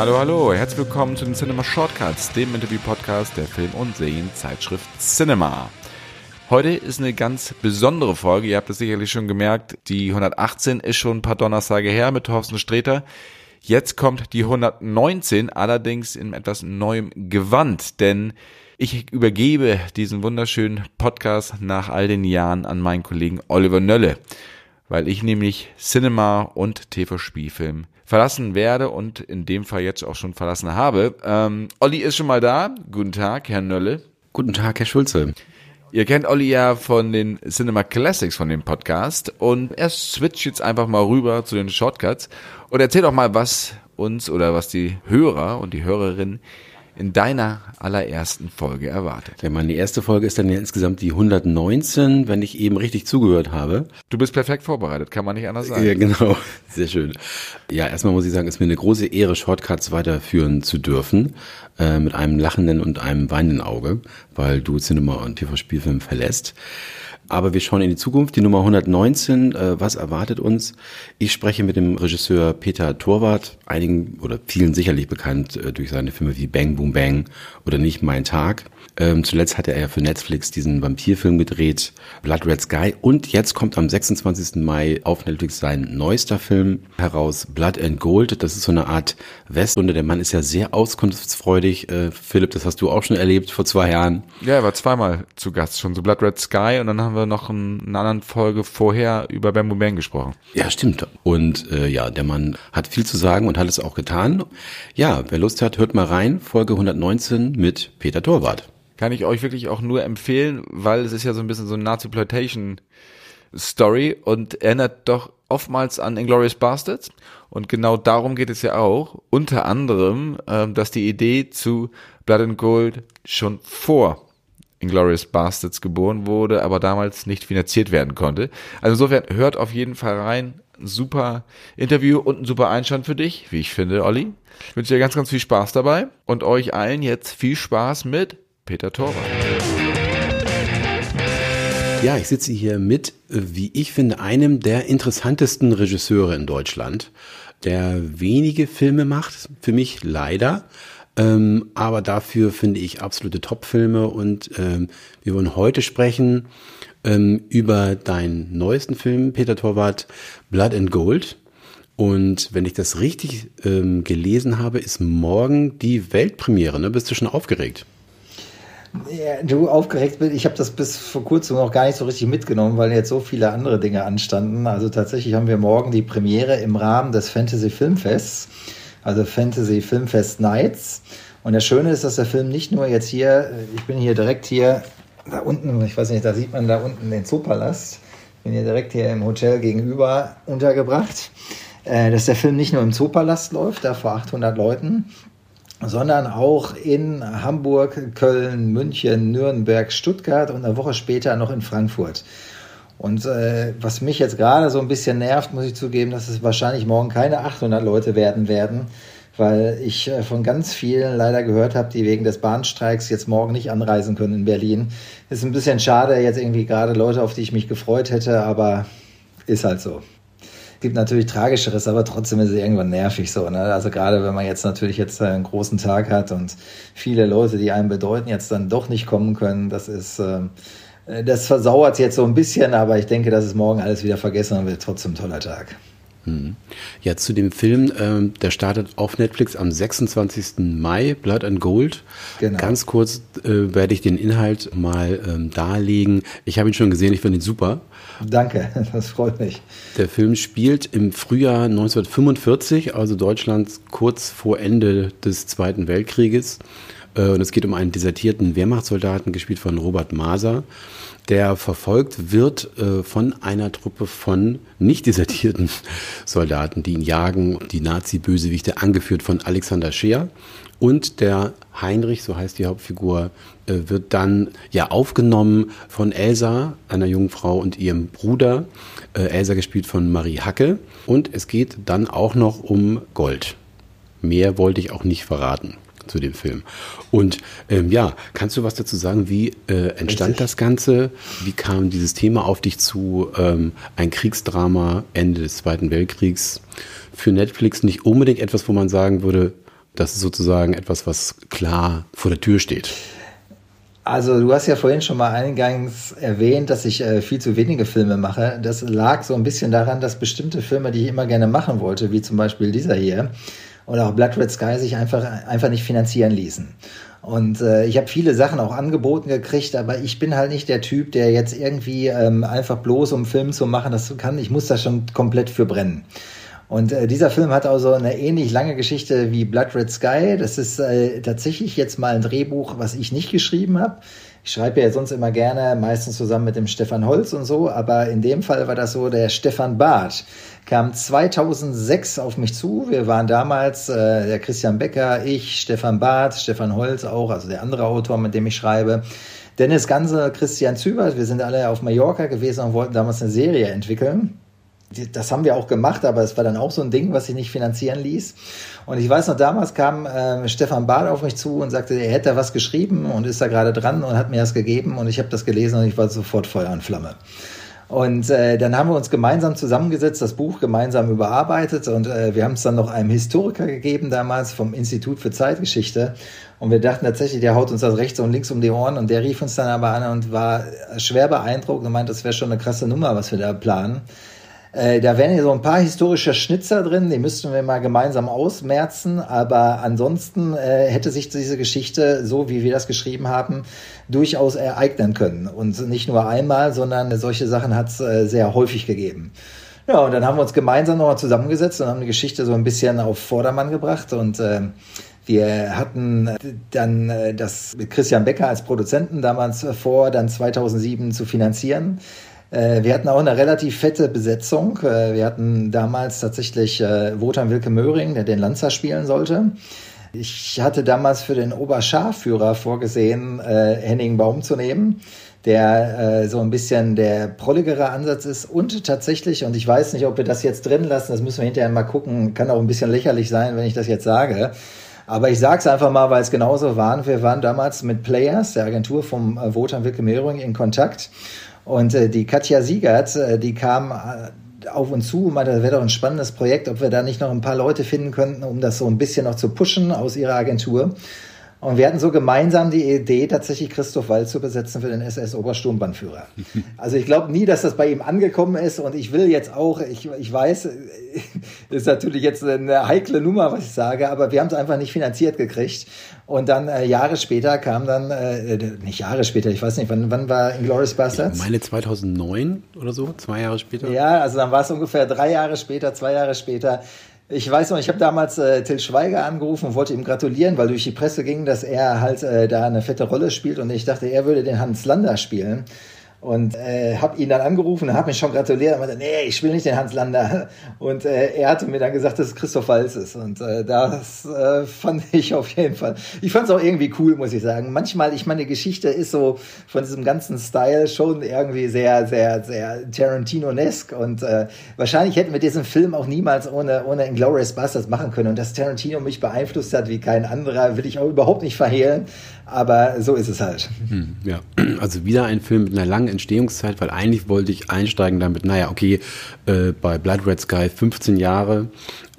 Hallo, hallo, herzlich willkommen zu den Cinema Shortcuts, dem Interview-Podcast der Film- und Serienzeitschrift Cinema. Heute ist eine ganz besondere Folge, ihr habt es sicherlich schon gemerkt, die 118 ist schon ein paar Donnerstage her mit Thorsten Sträter. Jetzt kommt die 119, allerdings in etwas neuem Gewand, denn ich übergebe diesen wunderschönen Podcast nach all den Jahren an meinen Kollegen Oliver Nölle, weil ich nämlich Cinema und TV-Spielfilm verlassen werde und in dem Fall jetzt auch schon verlassen habe. Ähm, Olli ist schon mal da. Guten Tag, Herr Nölle. Guten Tag, Herr Schulze. Ihr kennt Olli ja von den Cinema Classics von dem Podcast und er switcht jetzt einfach mal rüber zu den Shortcuts und erzählt doch mal, was uns oder was die Hörer und die Hörerinnen in deiner allerersten Folge erwartet. Ja, meine erste Folge ist dann ja insgesamt die 119, wenn ich eben richtig zugehört habe. Du bist perfekt vorbereitet, kann man nicht anders sagen. Ja, genau. Sehr schön. Ja, erstmal muss ich sagen, es ist mir eine große Ehre, Shortcuts weiterführen zu dürfen, äh, mit einem lachenden und einem weinenden Auge, weil du Cinema und TV-Spielfilm verlässt. Aber wir schauen in die Zukunft. Die Nummer 119, äh, was erwartet uns? Ich spreche mit dem Regisseur Peter Torwart, einigen oder vielen sicherlich bekannt äh, durch seine Filme wie Bang Boom Bang oder Nicht Mein Tag. Ähm, zuletzt hatte er ja für Netflix diesen Vampirfilm gedreht, Blood Red Sky. Und jetzt kommt am 26. Mai auf Netflix sein neuester Film heraus, Blood and Gold. Das ist so eine Art Westunde. Der Mann ist ja sehr auskunftsfreudig. Äh, Philipp, das hast du auch schon erlebt vor zwei Jahren. Ja, er war zweimal zu Gast schon, so Blood Red Sky und dann haben wir noch in einer anderen Folge vorher über Bamboo Bang gesprochen. Ja, stimmt. Und äh, ja, der Mann hat viel zu sagen und hat es auch getan. Ja, wer Lust hat, hört mal rein. Folge 119 mit Peter Torwart kann ich euch wirklich auch nur empfehlen, weil es ist ja so ein bisschen so eine Nazi-Ploitation Story und erinnert doch oftmals an Inglourious Bastards. Und genau darum geht es ja auch. Unter anderem, ähm, dass die Idee zu Blood and Gold schon vor Inglourious Bastards geboren wurde, aber damals nicht finanziert werden konnte. Also insofern hört auf jeden Fall rein. Super Interview und ein super Einstand für dich, wie ich finde, Olli. Ich wünsche dir ganz, ganz viel Spaß dabei und euch allen jetzt viel Spaß mit Peter Torwart. Ja, ich sitze hier mit, wie ich finde, einem der interessantesten Regisseure in Deutschland, der wenige Filme macht, für mich leider, ähm, aber dafür finde ich absolute Top-Filme und ähm, wir wollen heute sprechen ähm, über deinen neuesten Film, Peter Torwart, Blood and Gold. Und wenn ich das richtig ähm, gelesen habe, ist morgen die Weltpremiere. Ne? Bist du schon aufgeregt? Du aufgeregt bist. Ich habe das bis vor kurzem noch gar nicht so richtig mitgenommen, weil jetzt so viele andere Dinge anstanden. Also tatsächlich haben wir morgen die Premiere im Rahmen des Fantasy Filmfests, also Fantasy Filmfest Nights. Und das Schöne ist, dass der Film nicht nur jetzt hier, ich bin hier direkt hier, da unten, ich weiß nicht, da sieht man da unten den Zoopalast. Ich bin hier direkt hier im Hotel gegenüber untergebracht. Äh, dass der Film nicht nur im Zoopalast läuft, da vor 800 Leuten, sondern auch in Hamburg, Köln, München, Nürnberg, Stuttgart und eine Woche später noch in Frankfurt. Und äh, was mich jetzt gerade so ein bisschen nervt, muss ich zugeben, dass es wahrscheinlich morgen keine 800 Leute werden werden, weil ich äh, von ganz vielen leider gehört habe, die wegen des Bahnstreiks jetzt morgen nicht anreisen können in Berlin. Ist ein bisschen schade, jetzt irgendwie gerade Leute, auf die ich mich gefreut hätte, aber ist halt so gibt natürlich Tragischeres, aber trotzdem ist es irgendwann nervig so. Ne? Also gerade wenn man jetzt natürlich jetzt einen großen Tag hat und viele Leute, die einem bedeuten, jetzt dann doch nicht kommen können, das ist, äh, das versauert jetzt so ein bisschen, aber ich denke, dass es morgen alles wieder vergessen wird. Trotzdem ein toller Tag. Hm. Ja, zu dem Film, ähm, der startet auf Netflix am 26. Mai, Blood and Gold. Genau. Ganz kurz äh, werde ich den Inhalt mal ähm, darlegen. Ich habe ihn schon gesehen, ich finde ihn super. Danke, das freut mich. Der Film spielt im Frühjahr 1945, also Deutschlands kurz vor Ende des Zweiten Weltkrieges. Äh, und es geht um einen desertierten Wehrmachtssoldaten, gespielt von Robert Maser der verfolgt wird äh, von einer Truppe von nicht desertierten Soldaten, die ihn jagen, die Nazi-Bösewichte, angeführt von Alexander Scheer. Und der Heinrich, so heißt die Hauptfigur, äh, wird dann ja aufgenommen von Elsa, einer jungen Frau, und ihrem Bruder, äh, Elsa gespielt von Marie Hacke. Und es geht dann auch noch um Gold. Mehr wollte ich auch nicht verraten zu dem Film. Und ähm, ja, kannst du was dazu sagen? Wie äh, entstand Richtig. das Ganze? Wie kam dieses Thema auf dich zu? Ähm, ein Kriegsdrama Ende des Zweiten Weltkriegs für Netflix nicht unbedingt etwas, wo man sagen würde, das ist sozusagen etwas, was klar vor der Tür steht. Also du hast ja vorhin schon mal eingangs erwähnt, dass ich äh, viel zu wenige Filme mache. Das lag so ein bisschen daran, dass bestimmte Filme, die ich immer gerne machen wollte, wie zum Beispiel dieser hier oder auch Blood Red Sky, sich einfach, einfach nicht finanzieren ließen. Und äh, ich habe viele Sachen auch angeboten gekriegt, aber ich bin halt nicht der Typ, der jetzt irgendwie ähm, einfach bloß um Film zu machen, das kann. Ich muss da schon komplett für brennen. Und äh, dieser Film hat also eine ähnlich lange Geschichte wie Blood Red Sky. Das ist äh, tatsächlich jetzt mal ein Drehbuch, was ich nicht geschrieben habe. Ich schreibe ja sonst immer gerne, meistens zusammen mit dem Stefan Holz und so, aber in dem Fall war das so, der Stefan Barth kam 2006 auf mich zu. Wir waren damals äh, der Christian Becker, ich, Stefan Barth, Stefan Holz auch, also der andere Autor, mit dem ich schreibe. Dennis Ganse, Christian Zübert, wir sind alle auf Mallorca gewesen und wollten damals eine Serie entwickeln das haben wir auch gemacht, aber es war dann auch so ein Ding, was sich nicht finanzieren ließ. Und ich weiß noch, damals kam äh, Stefan Bahl auf mich zu und sagte, er hätte was geschrieben und ist da gerade dran und hat mir das gegeben und ich habe das gelesen und ich war sofort Feuer und Flamme. Und äh, dann haben wir uns gemeinsam zusammengesetzt, das Buch gemeinsam überarbeitet und äh, wir haben es dann noch einem Historiker gegeben damals vom Institut für Zeitgeschichte. Und wir dachten tatsächlich, der haut uns das rechts und links um die Ohren und der rief uns dann aber an und war schwer beeindruckt und meinte, das wäre schon eine krasse Nummer, was wir da planen. Äh, da wären ja so ein paar historische Schnitzer drin, die müssten wir mal gemeinsam ausmerzen, aber ansonsten äh, hätte sich diese Geschichte, so wie wir das geschrieben haben, durchaus ereignen können. Und nicht nur einmal, sondern solche Sachen hat es äh, sehr häufig gegeben. Ja, und dann haben wir uns gemeinsam nochmal zusammengesetzt und haben die Geschichte so ein bisschen auf Vordermann gebracht und äh, wir hatten dann äh, das mit Christian Becker als Produzenten damals vor, dann 2007 zu finanzieren. Äh, wir hatten auch eine relativ fette Besetzung. Äh, wir hatten damals tatsächlich äh, Wotan Wilke Möhring, der den Lanzer spielen sollte. Ich hatte damals für den Oberscharführer vorgesehen, äh, Henning Baum zu nehmen, der äh, so ein bisschen der prolligere Ansatz ist und tatsächlich, und ich weiß nicht, ob wir das jetzt drin lassen, das müssen wir hinterher mal gucken, kann auch ein bisschen lächerlich sein, wenn ich das jetzt sage. Aber ich sage es einfach mal, weil es genauso waren. Wir waren damals mit Players, der Agentur vom äh, Wotan Wilke Möhring, in Kontakt und äh, die Katja Siegert, äh, die kam äh, auf uns zu und meinte, das wäre doch ein spannendes Projekt, ob wir da nicht noch ein paar Leute finden könnten, um das so ein bisschen noch zu pushen aus ihrer Agentur. Und wir hatten so gemeinsam die Idee, tatsächlich Christoph Wall zu besetzen für den SS-Obersturmbannführer. Also ich glaube nie, dass das bei ihm angekommen ist und ich will jetzt auch, ich, ich weiß, das ist natürlich jetzt eine heikle Nummer, was ich sage, aber wir haben es einfach nicht finanziert gekriegt. Und dann äh, Jahre später kam dann, äh, nicht Jahre später, ich weiß nicht, wann, wann war Inglourious Basterds? Ich meine 2009 oder so, zwei Jahre später. Ja, also dann war es ungefähr drei Jahre später, zwei Jahre später ich weiß noch, ich habe damals äh, Till Schweiger angerufen und wollte ihm gratulieren, weil durch die Presse ging, dass er halt äh, da eine fette Rolle spielt und ich dachte, er würde den Hans Lander spielen. Und äh, habe ihn dann angerufen, habe mich schon gratuliert und meinte, nee, ich will nicht den Hans Lander. Und äh, er hatte mir dann gesagt, dass es Christoph Walz ist. Und äh, das äh, fand ich auf jeden Fall. Ich fand es auch irgendwie cool, muss ich sagen. Manchmal, ich meine, Geschichte ist so von diesem ganzen Style schon irgendwie sehr, sehr, sehr Tarantino-esque. Und äh, wahrscheinlich hätten wir diesen Film auch niemals ohne, ohne Inglourious Basterds machen können. Und dass Tarantino mich beeinflusst hat wie kein anderer, will ich auch überhaupt nicht verhehlen. Aber so ist es halt. Hm, ja, also wieder ein Film mit einer langen Entstehungszeit, weil eigentlich wollte ich einsteigen damit, naja, okay, äh, bei Blood Red Sky 15 Jahre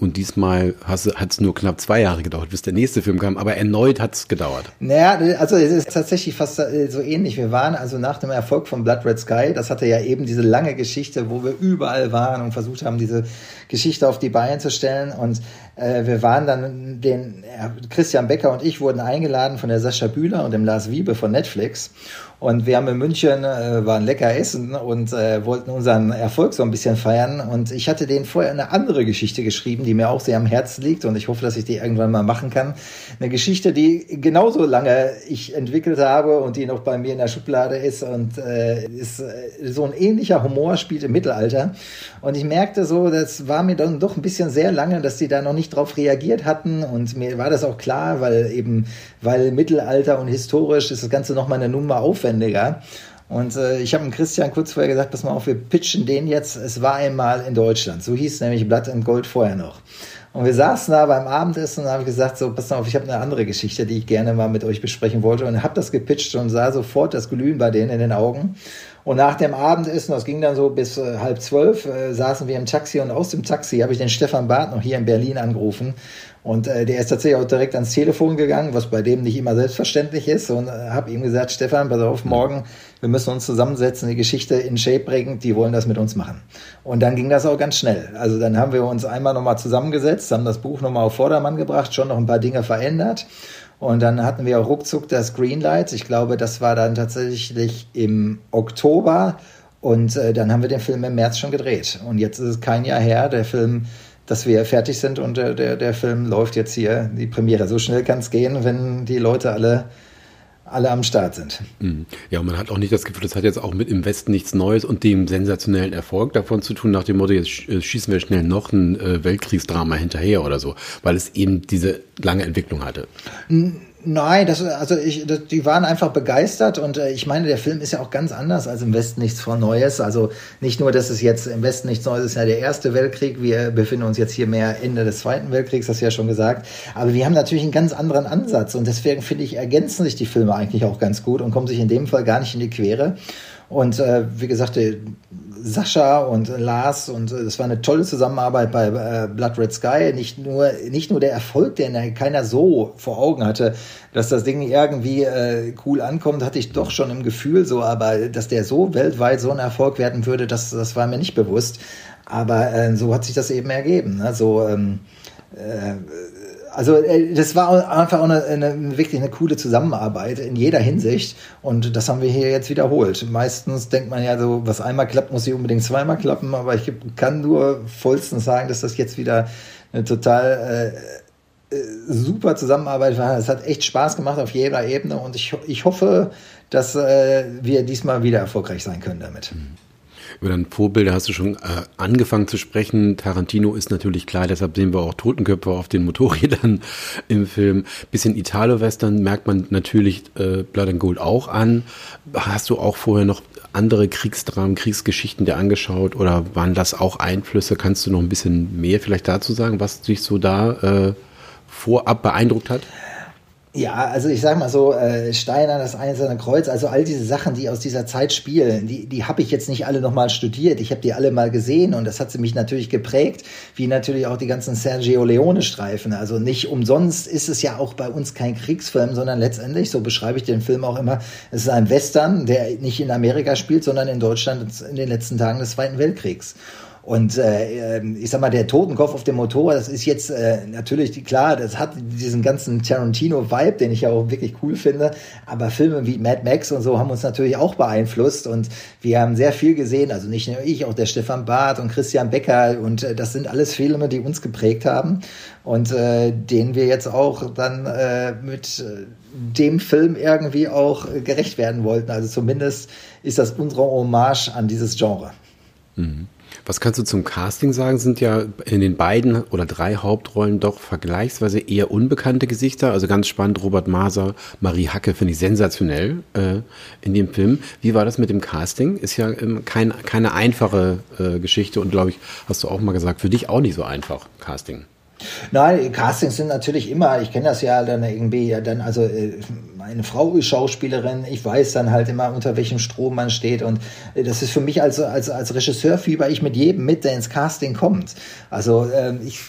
und diesmal hat es nur knapp zwei Jahre gedauert, bis der nächste Film kam, aber erneut hat es gedauert. Naja, also es ist tatsächlich fast äh, so ähnlich. Wir waren also nach dem Erfolg von Blood Red Sky, das hatte ja eben diese lange Geschichte, wo wir überall waren und versucht haben, diese Geschichte auf die Beine zu stellen. Und äh, wir waren dann, den äh, Christian Becker und ich wurden eingeladen von der Sascha Bühler und dem Lars Wiebe von Netflix. Und wir haben in München, äh, waren lecker essen und äh, wollten unseren Erfolg so ein bisschen feiern. Und ich hatte denen vorher eine andere Geschichte geschrieben, die mir auch sehr am Herzen liegt. Und ich hoffe, dass ich die irgendwann mal machen kann. Eine Geschichte, die genauso lange ich entwickelt habe und die noch bei mir in der Schublade ist. Und äh, ist äh, so ein ähnlicher Humor spielt im Mittelalter. Und ich merkte so, das war mir dann doch ein bisschen sehr lange, dass die da noch nicht drauf reagiert hatten. Und mir war das auch klar, weil eben, weil Mittelalter und historisch ist das Ganze nochmal eine Nummer aufwendig aufwendiger. Und äh, ich habe dem Christian kurz vorher gesagt, pass mal auf, wir pitchen den jetzt. Es war einmal in Deutschland. So hieß nämlich Blatt and Gold vorher noch. Und wir saßen da beim Abendessen und habe gesagt, so, pass mal auf, ich habe eine andere Geschichte, die ich gerne mal mit euch besprechen wollte. Und habe das gepitcht und sah sofort das Glühen bei denen in den Augen. Und nach dem Abendessen, das ging dann so bis äh, halb zwölf, äh, saßen wir im Taxi und aus dem Taxi habe ich den Stefan Barth noch hier in Berlin angerufen. Und äh, der ist tatsächlich auch direkt ans Telefon gegangen, was bei dem nicht immer selbstverständlich ist. Und äh, habe ihm gesagt, Stefan, pass auf, morgen, wir müssen uns zusammensetzen, die Geschichte in Shape bringen, die wollen das mit uns machen. Und dann ging das auch ganz schnell. Also dann haben wir uns einmal nochmal zusammengesetzt, haben das Buch nochmal auf Vordermann gebracht, schon noch ein paar Dinge verändert. Und dann hatten wir auch ruckzuck das Greenlight. Ich glaube, das war dann tatsächlich im Oktober. Und äh, dann haben wir den Film im März schon gedreht. Und jetzt ist es kein Jahr her. Der Film dass wir fertig sind und der, der, der Film läuft jetzt hier, die Premiere. So schnell kann es gehen, wenn die Leute alle alle am Start sind. Mhm. Ja, und man hat auch nicht das Gefühl, das hat jetzt auch mit im Westen nichts Neues und dem sensationellen Erfolg davon zu tun, nach dem Motto, jetzt äh, schießen wir schnell noch ein äh, Weltkriegsdrama hinterher oder so, weil es eben diese lange Entwicklung hatte. Nein, das, also ich, das, die waren einfach begeistert und äh, ich meine, der Film ist ja auch ganz anders als im Westen nichts von Neues. Also nicht nur, dass es jetzt im Westen nichts Neues ist, ja der Erste Weltkrieg. Wir befinden uns jetzt hier mehr Ende des Zweiten Weltkriegs, das ja schon gesagt. Aber wir haben natürlich einen ganz anderen Ansatz und deswegen finde ich, ergänzen sich die Filme eigentlich auch ganz gut und kommen sich in dem Fall gar nicht in die Quere. Und äh, wie gesagt, Sascha und Lars und äh, das war eine tolle Zusammenarbeit bei äh, Blood Red Sky. Nicht nur, nicht nur der Erfolg, den keiner so vor Augen hatte, dass das Ding irgendwie äh, cool ankommt, hatte ich doch schon im Gefühl so, aber dass der so weltweit so ein Erfolg werden würde, das, das war mir nicht bewusst. Aber äh, so hat sich das eben ergeben. Ne? So, ähm, äh, also äh, das war einfach auch eine, eine, wirklich eine coole Zusammenarbeit in jeder Hinsicht und das haben wir hier jetzt wiederholt. Meistens denkt man ja so, was einmal klappt, muss nicht unbedingt zweimal klappen, aber ich kann nur vollstens sagen, dass das jetzt wieder eine total äh, äh, super Zusammenarbeit war. Es hat echt Spaß gemacht auf jeder Ebene und ich, ich hoffe, dass äh, wir diesmal wieder erfolgreich sein können damit. Mhm. Über deine Vorbilder hast du schon äh, angefangen zu sprechen. Tarantino ist natürlich klar, deshalb sehen wir auch Totenköpfe auf den Motorrädern im Film. Bisschen Italo-Western merkt man natürlich äh, Blood and Gold auch an. Hast du auch vorher noch andere Kriegsdramen, Kriegsgeschichten dir angeschaut oder waren das auch Einflüsse? Kannst du noch ein bisschen mehr vielleicht dazu sagen, was dich so da äh, vorab beeindruckt hat? Ja, also ich sag mal so, äh, Steiner, das Einzelne Kreuz, also all diese Sachen, die aus dieser Zeit spielen, die, die habe ich jetzt nicht alle nochmal studiert. Ich habe die alle mal gesehen und das hat sie mich natürlich geprägt, wie natürlich auch die ganzen Sergio Leone-Streifen. Also nicht umsonst ist es ja auch bei uns kein Kriegsfilm, sondern letztendlich, so beschreibe ich den Film auch immer, es ist ein Western, der nicht in Amerika spielt, sondern in Deutschland in den letzten Tagen des Zweiten Weltkriegs. Und äh, ähm, ich sag mal, der Totenkopf auf dem Motorrad, das ist jetzt äh, natürlich klar, das hat diesen ganzen Tarantino-Vibe, den ich ja auch wirklich cool finde. Aber Filme wie Mad Max und so haben uns natürlich auch beeinflusst und wir haben sehr viel gesehen, also nicht nur ich, auch der Stefan Barth und Christian Becker und äh, das sind alles Filme, die uns geprägt haben und äh, denen wir jetzt auch dann äh, mit äh, dem Film irgendwie auch gerecht werden wollten. Also zumindest ist das unsere Hommage an dieses Genre. Mhm. Was kannst du zum Casting sagen? Sind ja in den beiden oder drei Hauptrollen doch vergleichsweise eher unbekannte Gesichter. Also ganz spannend, Robert Maser, Marie Hacke finde ich sensationell äh, in dem Film. Wie war das mit dem Casting? Ist ja ähm, kein, keine einfache äh, Geschichte und glaube ich, hast du auch mal gesagt, für dich auch nicht so einfach, Casting. Nein, Castings sind natürlich immer, ich kenne das ja dann irgendwie, ja dann, also äh, meine Frau ist Schauspielerin, ich weiß dann halt immer, unter welchem Strom man steht und äh, das ist für mich als, als, als Regisseur fieber ich mit jedem mit, der ins Casting kommt. Also ähm, ich,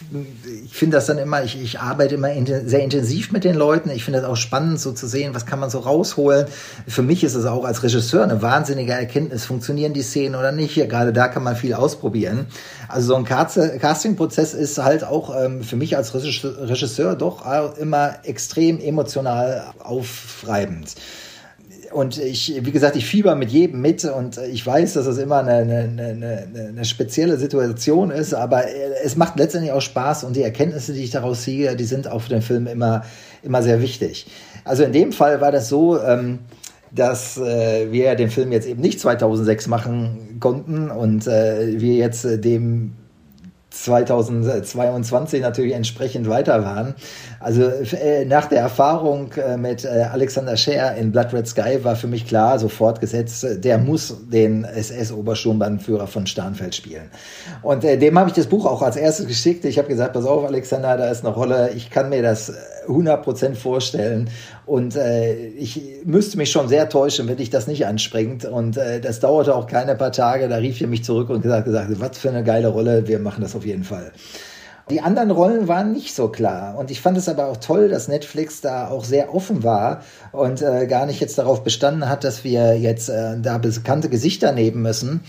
ich finde das dann immer, ich, ich arbeite immer in, sehr intensiv mit den Leuten, ich finde das auch spannend so zu sehen, was kann man so rausholen. Für mich ist es auch als Regisseur eine wahnsinnige Erkenntnis, funktionieren die Szenen oder nicht, ja, gerade da kann man viel ausprobieren. Also so ein Casting-Prozess ist halt auch ähm, für mich als Regisseur doch immer extrem emotional aufreibend. Und ich, wie gesagt, ich fieber mit jedem mit und ich weiß, dass es immer eine, eine, eine, eine spezielle Situation ist, aber es macht letztendlich auch Spaß und die Erkenntnisse, die ich daraus ziehe, die sind auch für den Film immer, immer sehr wichtig. Also in dem Fall war das so, ähm, dass äh, wir den Film jetzt eben nicht 2006 machen konnten und äh, wir jetzt äh, dem 2022 natürlich entsprechend weiter waren. Also äh, nach der Erfahrung äh, mit äh, Alexander Scher in Blood Red Sky war für mich klar, sofort gesetzt, der muss den SS-Obersturmbannführer von Starnfeld spielen. Und dem habe ich das Buch auch als erstes geschickt. Ich habe gesagt, pass auf, Alexander, da ist eine Rolle, ich kann mir das 100% vorstellen. Und äh, ich müsste mich schon sehr täuschen, wenn dich das nicht anspringt. Und äh, das dauerte auch keine paar Tage. Da rief er mich zurück und gesagt, gesagt, was für eine geile Rolle, wir machen das auf jeden Fall. Die anderen Rollen waren nicht so klar. Und ich fand es aber auch toll, dass Netflix da auch sehr offen war und äh, gar nicht jetzt darauf bestanden hat, dass wir jetzt äh, da bekannte Gesichter nehmen müssen.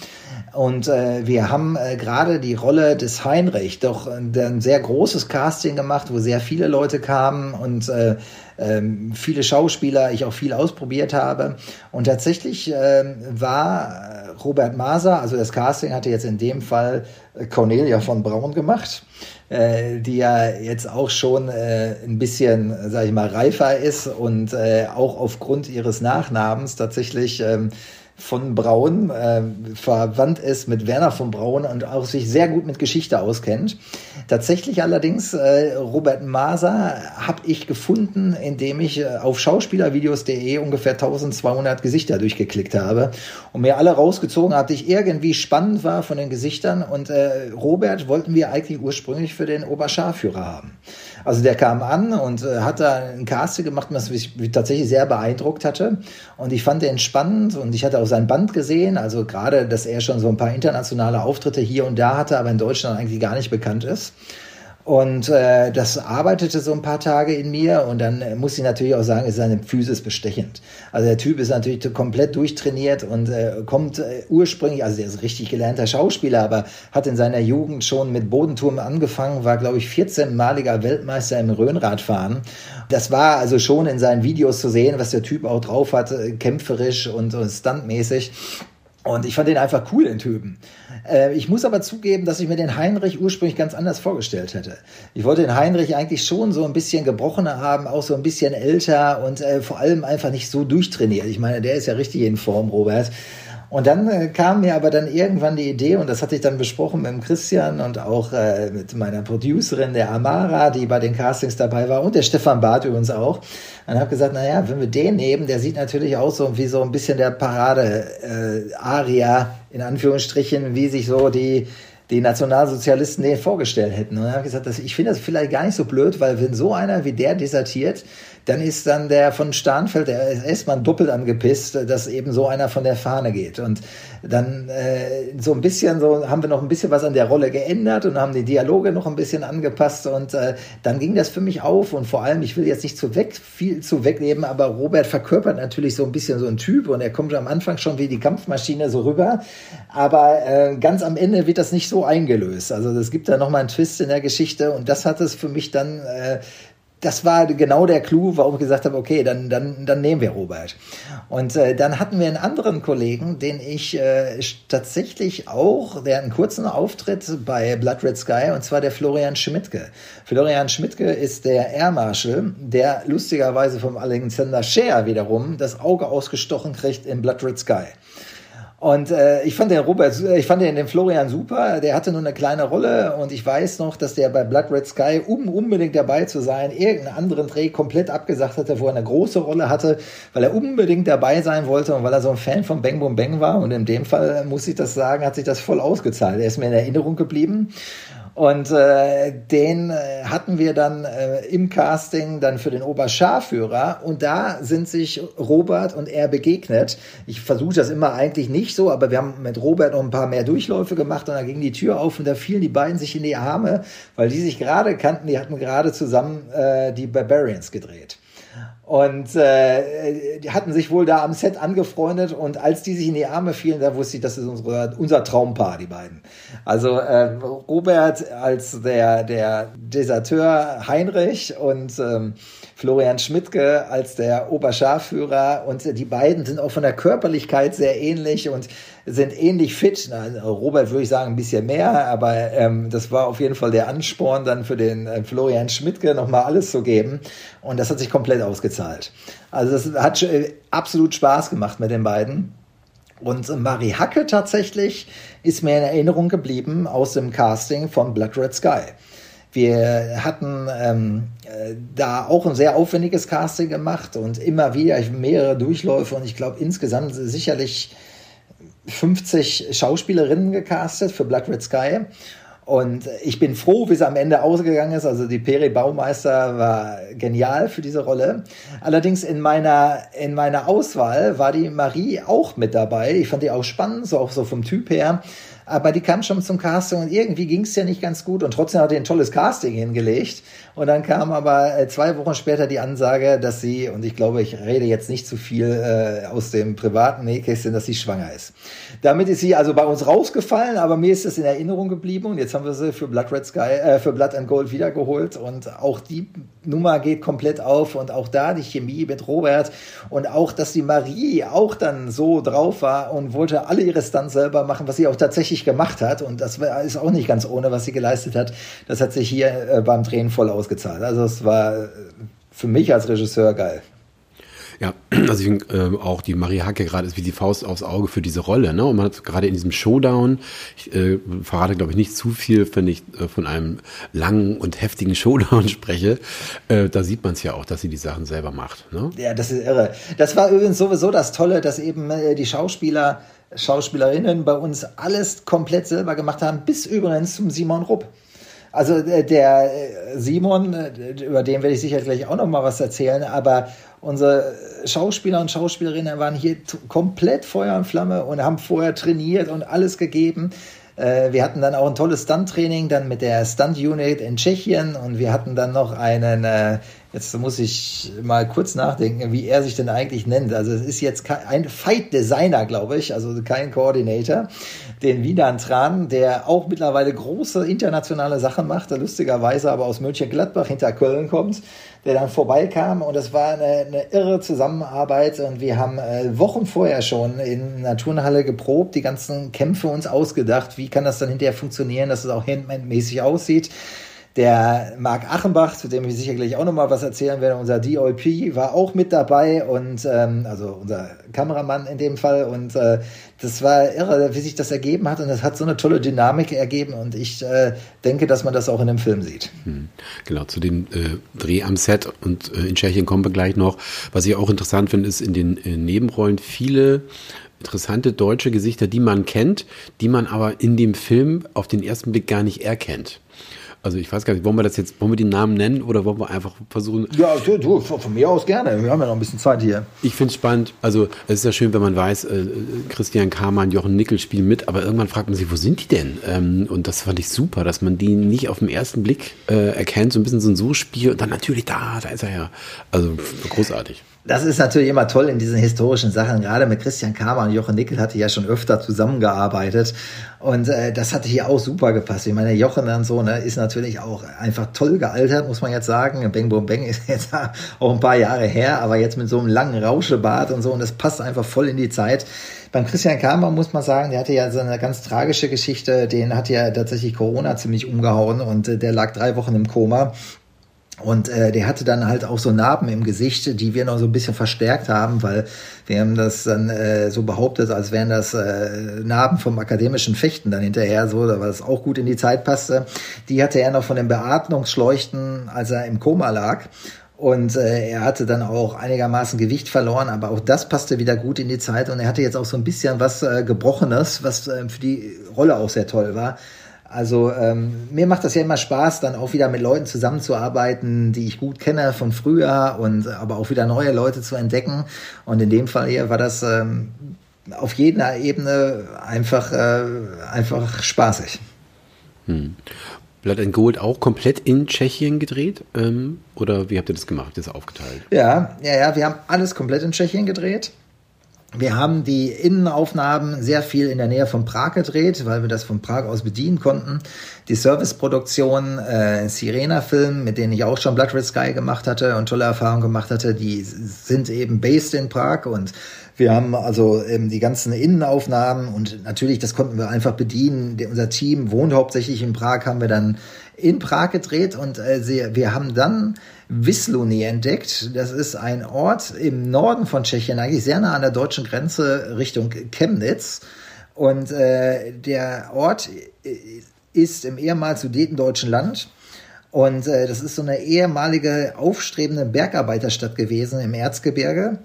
Und äh, wir haben äh, gerade die Rolle des Heinrich doch ein sehr großes Casting gemacht, wo sehr viele Leute kamen und äh, ähm, viele Schauspieler, ich auch viel ausprobiert habe. Und tatsächlich äh, war Robert Maser, also das Casting hatte jetzt in dem Fall Cornelia von Braun gemacht, äh, die ja jetzt auch schon äh, ein bisschen, sag ich mal, reifer ist und äh, auch aufgrund ihres Nachnamens tatsächlich ähm, von Braun äh, verwandt ist mit Werner von Braun und auch sich sehr gut mit Geschichte auskennt. Tatsächlich allerdings, äh, Robert Maser habe ich gefunden, indem ich äh, auf schauspielervideos.de ungefähr 1200 Gesichter durchgeklickt habe und mir alle rausgezogen die ich irgendwie spannend war von den Gesichtern. Und äh, Robert wollten wir eigentlich ursprünglich für den Oberscharführer haben. Also der kam an und äh, hat da ein Casting gemacht, was mich tatsächlich sehr beeindruckt hatte. Und ich fand den spannend und ich hatte auch sein Band gesehen. Also gerade, dass er schon so ein paar internationale Auftritte hier und da hatte, aber in Deutschland eigentlich gar nicht bekannt ist. Und äh, das arbeitete so ein paar Tage in mir und dann äh, muss ich natürlich auch sagen, ist seine Physis bestechend. Also der Typ ist natürlich komplett durchtrainiert und äh, kommt äh, ursprünglich, also der ist richtig gelernter Schauspieler, aber hat in seiner Jugend schon mit Bodenturm angefangen, war glaube ich 14-maliger Weltmeister im Rhönradfahren. Das war also schon in seinen Videos zu sehen, was der Typ auch drauf hat, äh, kämpferisch und, und stuntmäßig. Und ich fand den einfach cool, den Typen. Äh, ich muss aber zugeben, dass ich mir den Heinrich ursprünglich ganz anders vorgestellt hätte. Ich wollte den Heinrich eigentlich schon so ein bisschen gebrochener haben, auch so ein bisschen älter und äh, vor allem einfach nicht so durchtrainiert. Ich meine, der ist ja richtig in Form, Robert. Und dann äh, kam mir aber dann irgendwann die Idee, und das hatte ich dann besprochen mit dem Christian und auch äh, mit meiner Producerin, der Amara, die bei den Castings dabei war, und der Stefan Barth übrigens auch. Und habe gesagt, naja, wenn wir den nehmen, der sieht natürlich aus so wie so ein bisschen der Parade-Aria, äh, in Anführungsstrichen, wie sich so die die Nationalsozialisten den vorgestellt hätten. Und dann habe ich gesagt, dass ich finde das vielleicht gar nicht so blöd, weil wenn so einer wie der desertiert, dann ist dann der von Starnfeld, der SS-Mann, doppelt angepisst, dass eben so einer von der Fahne geht. Und dann äh, so ein bisschen, so haben wir noch ein bisschen was an der Rolle geändert und haben die Dialoge noch ein bisschen angepasst und äh, dann ging das für mich auf und vor allem, ich will jetzt nicht zu weg, viel zu wegleben, aber Robert verkörpert natürlich so ein bisschen so ein Typ und er kommt am Anfang schon wie die Kampfmaschine so rüber, aber äh, ganz am Ende wird das nicht so eingelöst. Also es gibt da nochmal einen Twist in der Geschichte und das hat es für mich dann äh, das war genau der Clou, warum ich gesagt habe, okay, dann, dann, dann nehmen wir Robert. Und äh, dann hatten wir einen anderen Kollegen, den ich äh, tatsächlich auch, der einen kurzen Auftritt bei Blood Red Sky, und zwar der Florian Schmidtke. Florian Schmidtke ist der Air Marshal, der lustigerweise vom Alexander Scheer wiederum das Auge ausgestochen kriegt in Blood Red Sky. Und äh, ich fand den Robert, ich fand den, den Florian super. Der hatte nur eine kleine Rolle und ich weiß noch, dass der bei Blood Red Sky, um unbedingt dabei zu sein, irgendeinen anderen Dreh komplett abgesagt hatte, wo er eine große Rolle hatte, weil er unbedingt dabei sein wollte und weil er so ein Fan von Bang Boom Bang war. Und in dem Fall muss ich das sagen, hat sich das voll ausgezahlt. Er ist mir in Erinnerung geblieben. Und äh, den äh, hatten wir dann äh, im Casting dann für den Oberscharführer und da sind sich Robert und er begegnet. Ich versuche das immer eigentlich nicht so, aber wir haben mit Robert noch ein paar mehr Durchläufe gemacht und da ging die Tür auf und da fielen die beiden sich in die Arme, weil die sich gerade kannten, die hatten gerade zusammen äh, die Barbarians gedreht. Und äh, die hatten sich wohl da am Set angefreundet und als die sich in die Arme fielen, da wusste ich, das ist unsere, unser Traumpaar, die beiden. Also äh, Robert als der, der Deserteur Heinrich und ähm, Florian Schmidtke als der Oberscharführer und die beiden sind auch von der Körperlichkeit sehr ähnlich und sind ähnlich fit. Na, Robert würde ich sagen ein bisschen mehr, aber ähm, das war auf jeden Fall der Ansporn dann für den äh, Florian Schmidtke nochmal alles zu geben und das hat sich komplett ausgezahlt. Also das hat äh, absolut Spaß gemacht mit den beiden. Und Marie Hacke tatsächlich ist mir in Erinnerung geblieben aus dem Casting von Blood Red Sky. Wir hatten ähm, äh, da auch ein sehr aufwendiges Casting gemacht und immer wieder mehrere Durchläufe und ich glaube insgesamt sicherlich 50 Schauspielerinnen gecastet für Black Red Sky. Und ich bin froh, wie es am Ende ausgegangen ist. Also die Peri Baumeister war genial für diese Rolle. Allerdings in meiner, in meiner Auswahl war die Marie auch mit dabei. Ich fand die auch spannend, so auch so vom Typ her aber die kam schon zum Casting und irgendwie ging es ja nicht ganz gut. Und trotzdem hat er ein tolles Casting hingelegt. Und dann kam aber äh, zwei Wochen später die Ansage, dass sie, und ich glaube, ich rede jetzt nicht zu viel äh, aus dem privaten Nähkästchen, dass sie schwanger ist. Damit ist sie also bei uns rausgefallen, aber mir ist das in Erinnerung geblieben. Und jetzt haben wir sie für Blood Red Sky, äh, für Blood and Gold wiedergeholt. Und auch die Nummer geht komplett auf. Und auch da die Chemie mit Robert. Und auch, dass die Marie auch dann so drauf war und wollte alle ihre Stunts selber machen, was sie auch tatsächlich gemacht hat und das ist auch nicht ganz ohne, was sie geleistet hat. Das hat sich hier äh, beim Drehen voll aus ausgezahlt. Also es war für mich als Regisseur geil. Ja, also ich finde äh, auch die Marie Hacke gerade ist wie die Faust aufs Auge für diese Rolle. Ne? Und man hat gerade in diesem Showdown, ich äh, verrate glaube ich nicht zu viel, wenn ich äh, von einem langen und heftigen Showdown spreche, äh, da sieht man es ja auch, dass sie die Sachen selber macht. Ne? Ja, das ist irre. Das war übrigens sowieso das Tolle, dass eben äh, die Schauspieler, Schauspielerinnen bei uns alles komplett selber gemacht haben, bis übrigens zum Simon Rupp. Also äh, der äh, Simon, äh, über den werde ich sicher gleich auch noch mal was erzählen, aber unsere Schauspieler und Schauspielerinnen waren hier komplett Feuer und Flamme und haben vorher trainiert und alles gegeben. Wir hatten dann auch ein tolles Stunt-Training dann mit der Stunt-Unit in Tschechien und wir hatten dann noch einen Jetzt muss ich mal kurz nachdenken, wie er sich denn eigentlich nennt. Also es ist jetzt ein Fight Designer, glaube ich, also kein Coordinator. Den Wiener Tran, der auch mittlerweile große internationale Sachen macht, der lustigerweise aber aus Mönchengladbach hinter Köln kommt, der dann vorbeikam und es war eine, eine irre Zusammenarbeit und wir haben äh, Wochen vorher schon in der Turnhalle geprobt, die ganzen Kämpfe uns ausgedacht, wie kann das dann hinterher funktionieren, dass es auch handmäßig aussieht. Der Marc Achenbach, zu dem ich sicherlich auch noch mal was erzählen werde, unser DOP, war auch mit dabei und ähm, also unser Kameramann in dem Fall und äh, das war irre, wie sich das ergeben hat und das hat so eine tolle Dynamik ergeben und ich äh, denke, dass man das auch in dem Film sieht. Hm. Genau, zu dem äh, Dreh am Set und äh, in Tschechien kommen wir gleich noch. Was ich auch interessant finde, ist in den äh, Nebenrollen viele interessante deutsche Gesichter, die man kennt, die man aber in dem Film auf den ersten Blick gar nicht erkennt. Also ich weiß gar nicht, wollen wir das jetzt, wollen wir den Namen nennen oder wollen wir einfach versuchen? Ja, du, du von mir aus gerne. Wir haben ja noch ein bisschen Zeit hier. Ich finde es spannend. Also es ist ja schön, wenn man weiß, äh, Christian Kamann, Jochen Nickel spielen mit, aber irgendwann fragt man sich, wo sind die denn? Ähm, und das fand ich super, dass man die nicht auf den ersten Blick äh, erkennt, so ein bisschen so ein So-Spiel und dann natürlich da, da ist er ja. Also großartig. Das ist natürlich immer toll in diesen historischen Sachen. Gerade mit Christian Kramer und Jochen Nickel hatte ja schon öfter zusammengearbeitet. Und äh, das hatte hier auch super gepasst. Ich meine, Jochen dann so, ne, ist natürlich auch einfach toll gealtert, muss man jetzt sagen. Bang Boom Bang ist jetzt auch ein paar Jahre her, aber jetzt mit so einem langen Rauschebart und so. Und das passt einfach voll in die Zeit. Beim Christian Kramer muss man sagen, der hatte ja so eine ganz tragische Geschichte. Den hat ja tatsächlich Corona ziemlich umgehauen und äh, der lag drei Wochen im Koma. Und äh, der hatte dann halt auch so Narben im Gesicht, die wir noch so ein bisschen verstärkt haben, weil wir haben das dann äh, so behauptet, als wären das äh, Narben vom akademischen Fechten dann hinterher, so, weil das auch gut in die Zeit passte. Die hatte er noch von den Beatmungsschleuchten, als er im Koma lag. Und äh, er hatte dann auch einigermaßen Gewicht verloren, aber auch das passte wieder gut in die Zeit. Und er hatte jetzt auch so ein bisschen was äh, Gebrochenes, was äh, für die Rolle auch sehr toll war. Also ähm, mir macht das ja immer Spaß, dann auch wieder mit Leuten zusammenzuarbeiten, die ich gut kenne von früher und aber auch wieder neue Leute zu entdecken. Und in dem Fall hier war das ähm, auf jeder Ebene einfach, äh, einfach spaßig. Hm. Blood and Gold auch komplett in Tschechien gedreht? Ähm, oder wie habt ihr das gemacht? Das aufgeteilt? Ja, ja, ja, wir haben alles komplett in Tschechien gedreht. Wir haben die Innenaufnahmen sehr viel in der Nähe von Prag gedreht, weil wir das von Prag aus bedienen konnten. Die Serviceproduktion, äh, Sirena-Film, mit denen ich auch schon Blood Red Sky gemacht hatte und tolle Erfahrungen gemacht hatte, die sind eben based in Prag und wir haben also ähm, die ganzen Innenaufnahmen und natürlich, das konnten wir einfach bedienen. unser Team wohnt hauptsächlich in Prag, haben wir dann in Prag gedreht und äh, sie, wir haben dann Wisluni entdeckt. Das ist ein Ort im Norden von Tschechien, eigentlich sehr nah an der deutschen Grenze Richtung Chemnitz. Und äh, der Ort ist im ehemals sudetendeutschen Land. Und äh, das ist so eine ehemalige aufstrebende Bergarbeiterstadt gewesen im Erzgebirge.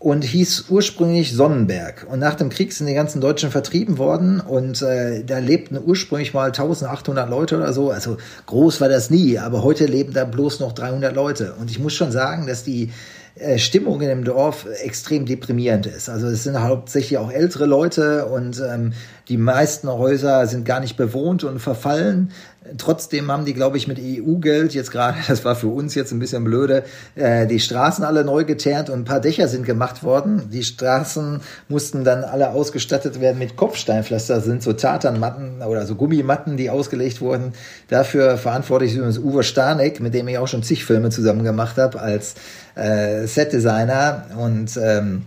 Und hieß ursprünglich Sonnenberg. Und nach dem Krieg sind die ganzen Deutschen vertrieben worden und äh, da lebten ursprünglich mal 1800 Leute oder so. Also groß war das nie, aber heute leben da bloß noch 300 Leute. Und ich muss schon sagen, dass die äh, Stimmung in dem Dorf extrem deprimierend ist. Also es sind hauptsächlich auch ältere Leute und ähm, die meisten Häuser sind gar nicht bewohnt und verfallen. Trotzdem haben die, glaube ich, mit EU-Geld jetzt gerade, das war für uns jetzt ein bisschen blöde, äh, die Straßen alle neu geteert und ein paar Dächer sind gemacht worden. Die Straßen mussten dann alle ausgestattet werden mit Kopfsteinpflaster, sind so Tatanmatten oder so Gummimatten, die ausgelegt wurden. Dafür verantwortlich ist übrigens Uwe Starnek, mit dem ich auch schon zig Filme zusammen gemacht habe als äh, Setdesigner und ähm,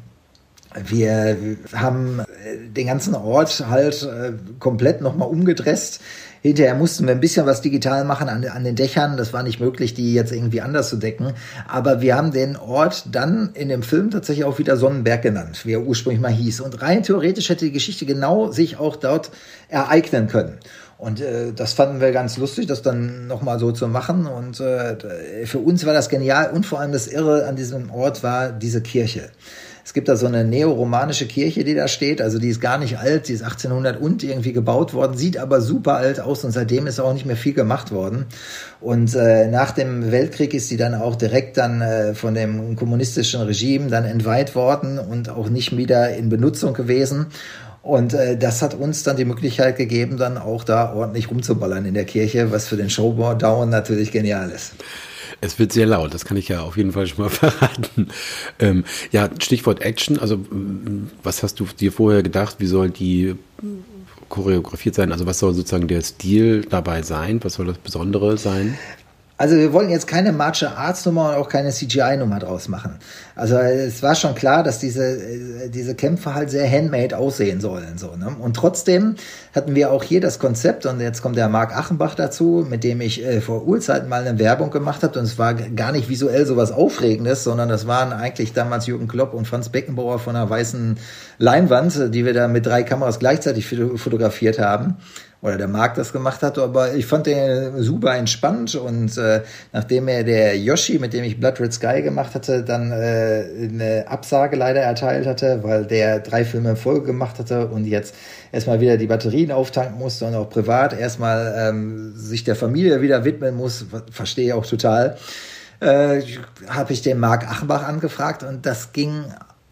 wir haben den ganzen Ort halt äh, komplett nochmal umgedresst. Hinterher mussten wir ein bisschen was digital machen an, an, den Dächern. Das war nicht möglich, die jetzt irgendwie anders zu decken. Aber wir haben den Ort dann in dem Film tatsächlich auch wieder Sonnenberg genannt, wie er ursprünglich mal hieß. Und rein theoretisch hätte die Geschichte genau sich auch dort ereignen können. Und äh, das fanden wir ganz lustig, das dann nochmal so zu machen. Und äh, für uns war das genial. Und vor allem das Irre an diesem Ort war diese Kirche. Es gibt da so eine neoromanische Kirche, die da steht. Also die ist gar nicht alt, die ist 1800 und irgendwie gebaut worden, sieht aber super alt aus und seitdem ist auch nicht mehr viel gemacht worden. Und äh, nach dem Weltkrieg ist die dann auch direkt dann äh, von dem kommunistischen Regime dann entweiht worden und auch nicht wieder in Benutzung gewesen. Und äh, das hat uns dann die Möglichkeit gegeben, dann auch da ordentlich rumzuballern in der Kirche, was für den Showdown natürlich genial ist. Es wird sehr laut, das kann ich ja auf jeden Fall schon mal verraten. Ähm, ja, Stichwort Action, also was hast du dir vorher gedacht, wie soll die choreografiert sein? Also was soll sozusagen der Stil dabei sein? Was soll das Besondere sein? Also wir wollen jetzt keine Martial Arts Nummer und auch keine CGI Nummer draus machen. Also es war schon klar, dass diese, diese Kämpfe halt sehr handmade aussehen sollen. So, ne? Und trotzdem hatten wir auch hier das Konzept, und jetzt kommt der Marc Achenbach dazu, mit dem ich äh, vor Urzeiten mal eine Werbung gemacht habe. Und es war gar nicht visuell sowas Aufregendes, sondern das waren eigentlich damals Jürgen Klopp und Franz Beckenbauer von einer weißen Leinwand, die wir da mit drei Kameras gleichzeitig fotografiert haben oder der Marc das gemacht hat, aber ich fand den super entspannt und äh, nachdem er der Yoshi, mit dem ich Blood Red Sky gemacht hatte, dann äh, eine Absage leider erteilt hatte, weil der drei Filme in Folge gemacht hatte und jetzt erstmal wieder die Batterien auftanken musste und auch privat erstmal ähm, sich der Familie wieder widmen muss, verstehe ich auch total, äh, habe ich den Marc Achenbach angefragt und das ging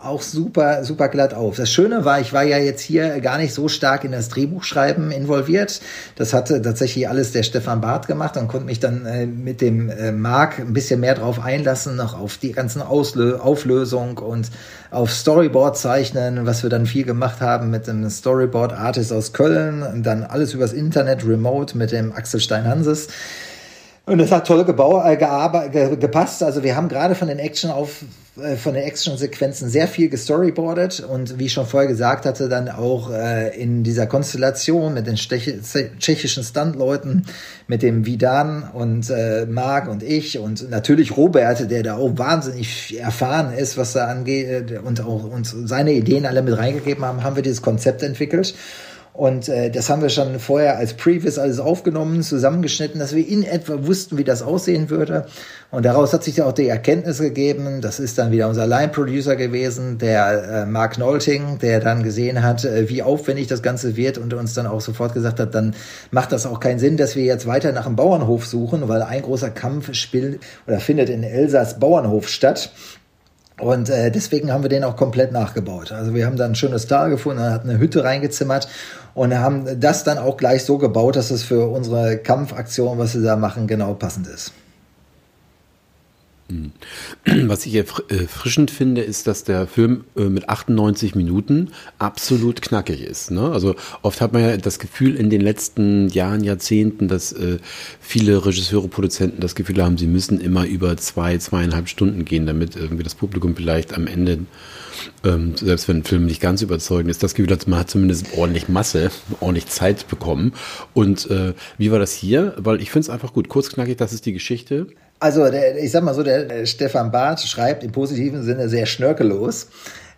auch super, super glatt auf. Das Schöne war, ich war ja jetzt hier gar nicht so stark in das Drehbuchschreiben involviert. Das hatte tatsächlich alles der Stefan Barth gemacht und konnte mich dann äh, mit dem äh, Marc ein bisschen mehr drauf einlassen, noch auf die ganzen Auslö Auflösung und auf Storyboard zeichnen, was wir dann viel gemacht haben mit einem Storyboard Artist aus Köln und dann alles übers Internet remote mit dem Axel Stein-Hanses. Und das hat toll gebau, äh, ge gepasst. Also wir haben gerade von den Action auf äh, von den Action-Sequenzen sehr viel gestoryboardet und wie ich schon vorher gesagt hatte, dann auch äh, in dieser Konstellation mit den tschechischen Stuntleuten, mit dem Vidan und äh, Marc und ich und natürlich Robert, der da auch wahnsinnig erfahren ist, was da angeht und auch uns seine Ideen alle mit reingegeben haben, haben wir dieses Konzept entwickelt. Und äh, das haben wir schon vorher als Previous alles aufgenommen, zusammengeschnitten, dass wir in etwa wussten, wie das aussehen würde. Und daraus hat sich ja auch die Erkenntnis gegeben, das ist dann wieder unser Line-Producer gewesen, der äh, Mark Nolting, der dann gesehen hat, äh, wie aufwendig das Ganze wird und uns dann auch sofort gesagt hat, dann macht das auch keinen Sinn, dass wir jetzt weiter nach einem Bauernhof suchen, weil ein großer Kampf spielt oder findet in Elsass Bauernhof statt. Und äh, deswegen haben wir den auch komplett nachgebaut. Also wir haben da ein schönes Tal gefunden, hat eine Hütte reingezimmert und haben das dann auch gleich so gebaut, dass es für unsere Kampfaktion, was wir da machen, genau passend ist. Hm. Was ich erfrischend finde, ist, dass der Film äh, mit 98 Minuten absolut knackig ist. Ne? Also oft hat man ja das Gefühl in den letzten Jahren, Jahrzehnten, dass äh, viele Regisseure, Produzenten das Gefühl haben, sie müssen immer über zwei, zweieinhalb Stunden gehen, damit irgendwie das Publikum vielleicht am Ende, ähm, selbst wenn ein Film nicht ganz überzeugend ist, das Gefühl hat, man hat zumindest ordentlich Masse, ordentlich Zeit bekommen. Und äh, wie war das hier? Weil ich finde es einfach gut, kurz knackig, das ist die Geschichte. Also der, ich sag mal so, der, Stefan Barth schreibt im positiven Sinne sehr schnörkellos.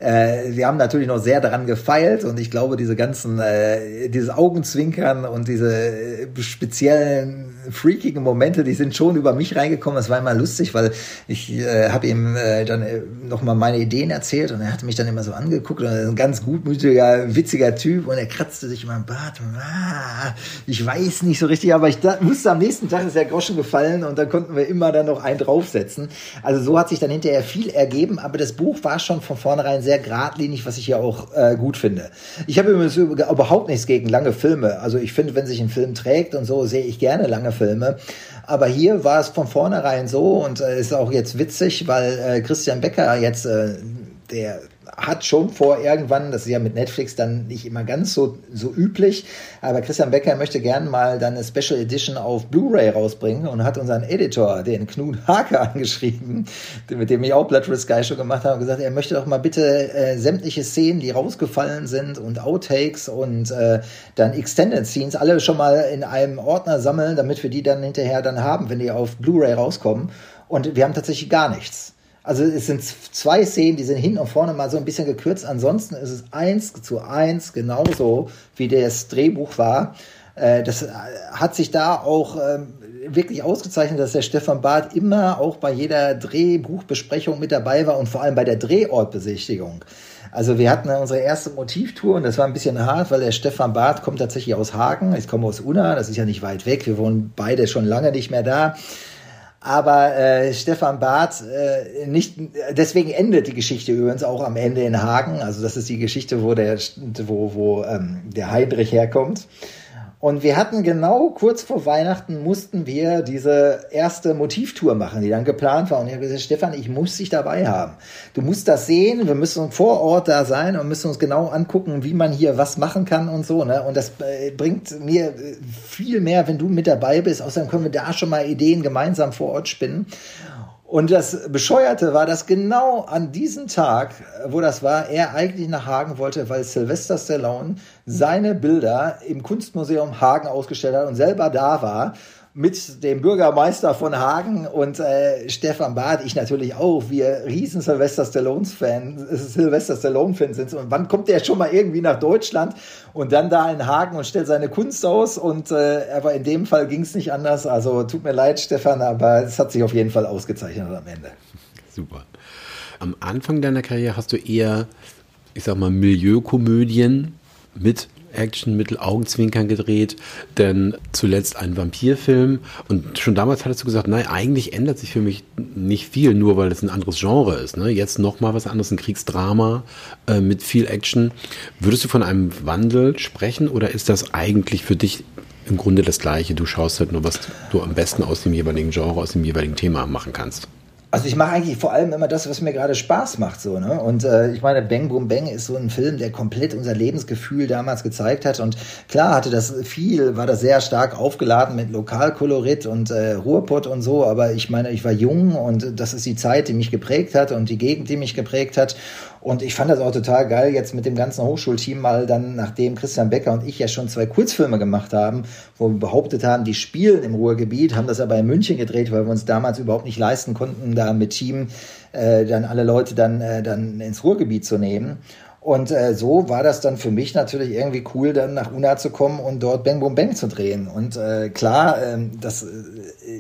Äh, wir haben natürlich noch sehr daran gefeilt und ich glaube, diese ganzen, äh, dieses Augenzwinkern und diese äh, speziellen freakigen Momente, die sind schon über mich reingekommen. Das war immer lustig, weil ich äh, habe ihm äh, dann äh, nochmal meine Ideen erzählt und er hatte mich dann immer so angeguckt und ein ganz gutmütiger, witziger Typ und er kratzte sich immer im Bart. Ah, ich weiß nicht so richtig, aber ich da, wusste am nächsten Tag ist der Groschen gefallen und dann konnten wir immer dann noch einen draufsetzen. Also so hat sich dann hinterher viel ergeben, aber das Buch war schon von vornherein sehr geradlinig, was ich ja auch äh, gut finde. Ich habe übrigens überhaupt nichts gegen lange Filme. Also ich finde, wenn sich ein Film trägt und so, sehe ich gerne lange Filme. Aber hier war es von vornherein so und äh, ist auch jetzt witzig, weil äh, Christian Becker jetzt äh, der hat schon vor irgendwann, das ist ja mit Netflix dann nicht immer ganz so, so üblich, aber Christian Becker möchte gerne mal dann eine Special Edition auf Blu-ray rausbringen und hat unseren Editor, den Knut Hake, angeschrieben, mit dem ich auch Blood Red Sky schon gemacht habe, und gesagt, er möchte doch mal bitte äh, sämtliche Szenen, die rausgefallen sind und Outtakes und äh, dann Extended Scenes alle schon mal in einem Ordner sammeln, damit wir die dann hinterher dann haben, wenn die auf Blu-ray rauskommen. Und wir haben tatsächlich gar nichts. Also es sind zwei Szenen, die sind hinten und vorne mal so ein bisschen gekürzt. Ansonsten ist es eins zu eins genauso, wie das Drehbuch war. Äh, das hat sich da auch ähm, wirklich ausgezeichnet, dass der Stefan Barth immer auch bei jeder Drehbuchbesprechung mit dabei war und vor allem bei der Drehortbesichtigung. Also wir hatten unsere erste Motivtour und das war ein bisschen hart, weil der Stefan Barth kommt tatsächlich aus Hagen. Ich komme aus Unna, das ist ja nicht weit weg. Wir wohnen beide schon lange nicht mehr da. Aber äh, Stefan Barth, äh, nicht, deswegen endet die Geschichte übrigens auch am Ende in Hagen. Also das ist die Geschichte, wo der, wo, wo ähm, der Heinrich herkommt. Und wir hatten genau kurz vor Weihnachten mussten wir diese erste Motivtour machen, die dann geplant war. Und ich habe gesagt, Stefan, ich muss dich dabei haben. Du musst das sehen, wir müssen vor Ort da sein und müssen uns genau angucken, wie man hier was machen kann und so. Ne? Und das äh, bringt mir äh, viel mehr, wenn du mit dabei bist. Außerdem können wir da schon mal Ideen gemeinsam vor Ort spinnen. Und das Bescheuerte war, dass genau an diesem Tag, wo das war, er eigentlich nach Hagen wollte, weil Sylvester Stallone seine Bilder im Kunstmuseum Hagen ausgestellt hat und selber da war mit dem Bürgermeister von Hagen und äh, Stefan Barth, ich natürlich auch, wir riesen Sylvester Stallone-Fans, Sylvester Stallone-Fans sind. Und wann kommt der schon mal irgendwie nach Deutschland und dann da in Hagen und stellt seine Kunst aus? Und äh, aber in dem Fall ging es nicht anders. Also tut mir leid, Stefan, aber es hat sich auf jeden Fall ausgezeichnet am Ende. Super. Am Anfang deiner Karriere hast du eher, ich sag mal, Milieukomödien mit Action, Mittel, Augenzwinkern gedreht, denn zuletzt ein Vampirfilm. Und schon damals hattest du gesagt, nein, eigentlich ändert sich für mich nicht viel, nur weil es ein anderes Genre ist. Ne? Jetzt nochmal was anderes, ein Kriegsdrama äh, mit viel Action. Würdest du von einem Wandel sprechen oder ist das eigentlich für dich im Grunde das Gleiche? Du schaust halt nur, was du am besten aus dem jeweiligen Genre, aus dem jeweiligen Thema machen kannst. Also ich mache eigentlich vor allem immer das, was mir gerade Spaß macht, so, ne? Und äh, ich meine, Bang Boom Bang ist so ein Film, der komplett unser Lebensgefühl damals gezeigt hat. Und klar hatte das viel, war das sehr stark aufgeladen mit Lokalkolorit und äh, Ruhrpott und so, aber ich meine, ich war jung und das ist die Zeit, die mich geprägt hat und die Gegend, die mich geprägt hat. Und ich fand das auch total geil, jetzt mit dem ganzen Hochschulteam mal dann, nachdem Christian Becker und ich ja schon zwei Kurzfilme gemacht haben, wo wir behauptet haben, die spielen im Ruhrgebiet, haben das aber in München gedreht, weil wir uns damals überhaupt nicht leisten konnten, da mit Team äh, dann alle Leute dann, äh, dann ins Ruhrgebiet zu nehmen. Und äh, so war das dann für mich natürlich irgendwie cool, dann nach Una zu kommen und dort Bang Boom Bang zu drehen. Und äh, klar, äh, das äh,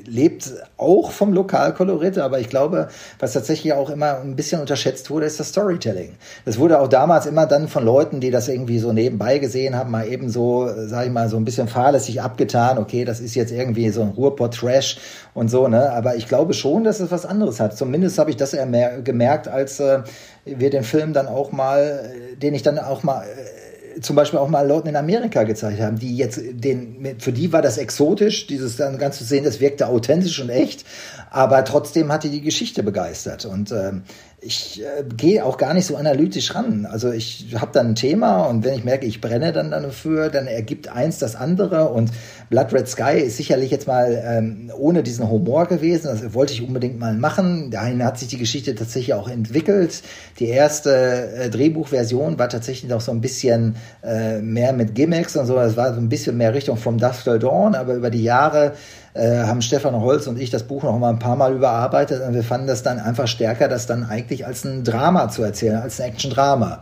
lebt auch vom Lokalkolorit, aber ich glaube, was tatsächlich auch immer ein bisschen unterschätzt wurde, ist das Storytelling. Das wurde auch damals immer dann von Leuten, die das irgendwie so nebenbei gesehen haben, mal eben so, sag ich mal, so ein bisschen fahrlässig abgetan. Okay, das ist jetzt irgendwie so ein Ruhrpott-Trash und so, ne? Aber ich glaube schon, dass es was anderes hat. Zumindest habe ich das gemerkt, als äh, wir den Film dann auch mal, den ich dann auch mal äh, zum Beispiel auch mal Leuten in Amerika gezeigt haben, die jetzt den, für die war das exotisch, dieses dann ganz zu sehen, das wirkte authentisch und echt, aber trotzdem hat die die Geschichte begeistert. Und ähm, ich äh, gehe auch gar nicht so analytisch ran. Also ich habe dann ein Thema und wenn ich merke, ich brenne dann dafür, dann ergibt eins das andere und Blood Red Sky ist sicherlich jetzt mal ähm, ohne diesen Humor gewesen. Das wollte ich unbedingt mal machen. Dahin hat sich die Geschichte tatsächlich auch entwickelt. Die erste äh, Drehbuchversion war tatsächlich noch so ein bisschen äh, mehr mit Gimmicks und so. Es war so ein bisschen mehr Richtung From Dusk Dawn, aber über die Jahre äh, haben Stefan Holz und ich das Buch noch mal ein paar Mal überarbeitet und wir fanden das dann einfach stärker, das dann eigentlich als ein Drama zu erzählen, als ein Action-Drama.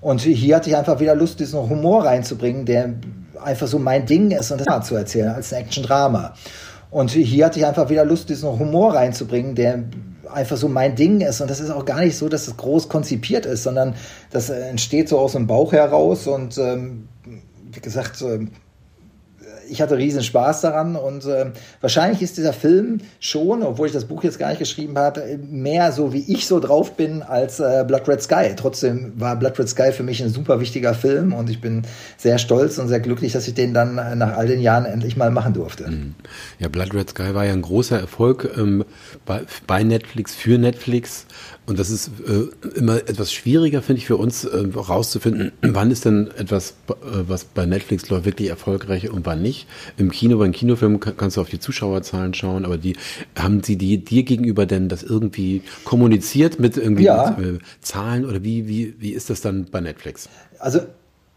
Und hier hatte ich einfach wieder Lust, diesen Humor reinzubringen, der einfach so mein Ding ist und das zu erzählen, als ein Action-Drama. Und hier hatte ich einfach wieder Lust, diesen Humor reinzubringen, der einfach so mein Ding ist. Und das ist auch gar nicht so, dass es groß konzipiert ist, sondern das entsteht so aus dem Bauch heraus. Und ähm, wie gesagt, ähm, ich hatte riesen Spaß daran und äh, wahrscheinlich ist dieser Film schon, obwohl ich das Buch jetzt gar nicht geschrieben habe, mehr so wie ich so drauf bin als äh, Blood Red Sky. Trotzdem war Blood Red Sky für mich ein super wichtiger Film und ich bin sehr stolz und sehr glücklich, dass ich den dann äh, nach all den Jahren endlich mal machen durfte. Mhm. Ja, Blood Red Sky war ja ein großer Erfolg ähm, bei, bei Netflix, für Netflix. Und das ist äh, immer etwas schwieriger, finde ich, für uns äh, rauszufinden, wann ist denn etwas, äh, was bei Netflix läuft, wirklich erfolgreich und wann nicht. Im Kino, beim Kinofilm kannst du auf die Zuschauerzahlen schauen, aber die haben sie die, dir gegenüber denn das irgendwie kommuniziert mit irgendwie ja. mit, äh, Zahlen oder wie, wie, wie ist das dann bei Netflix? Also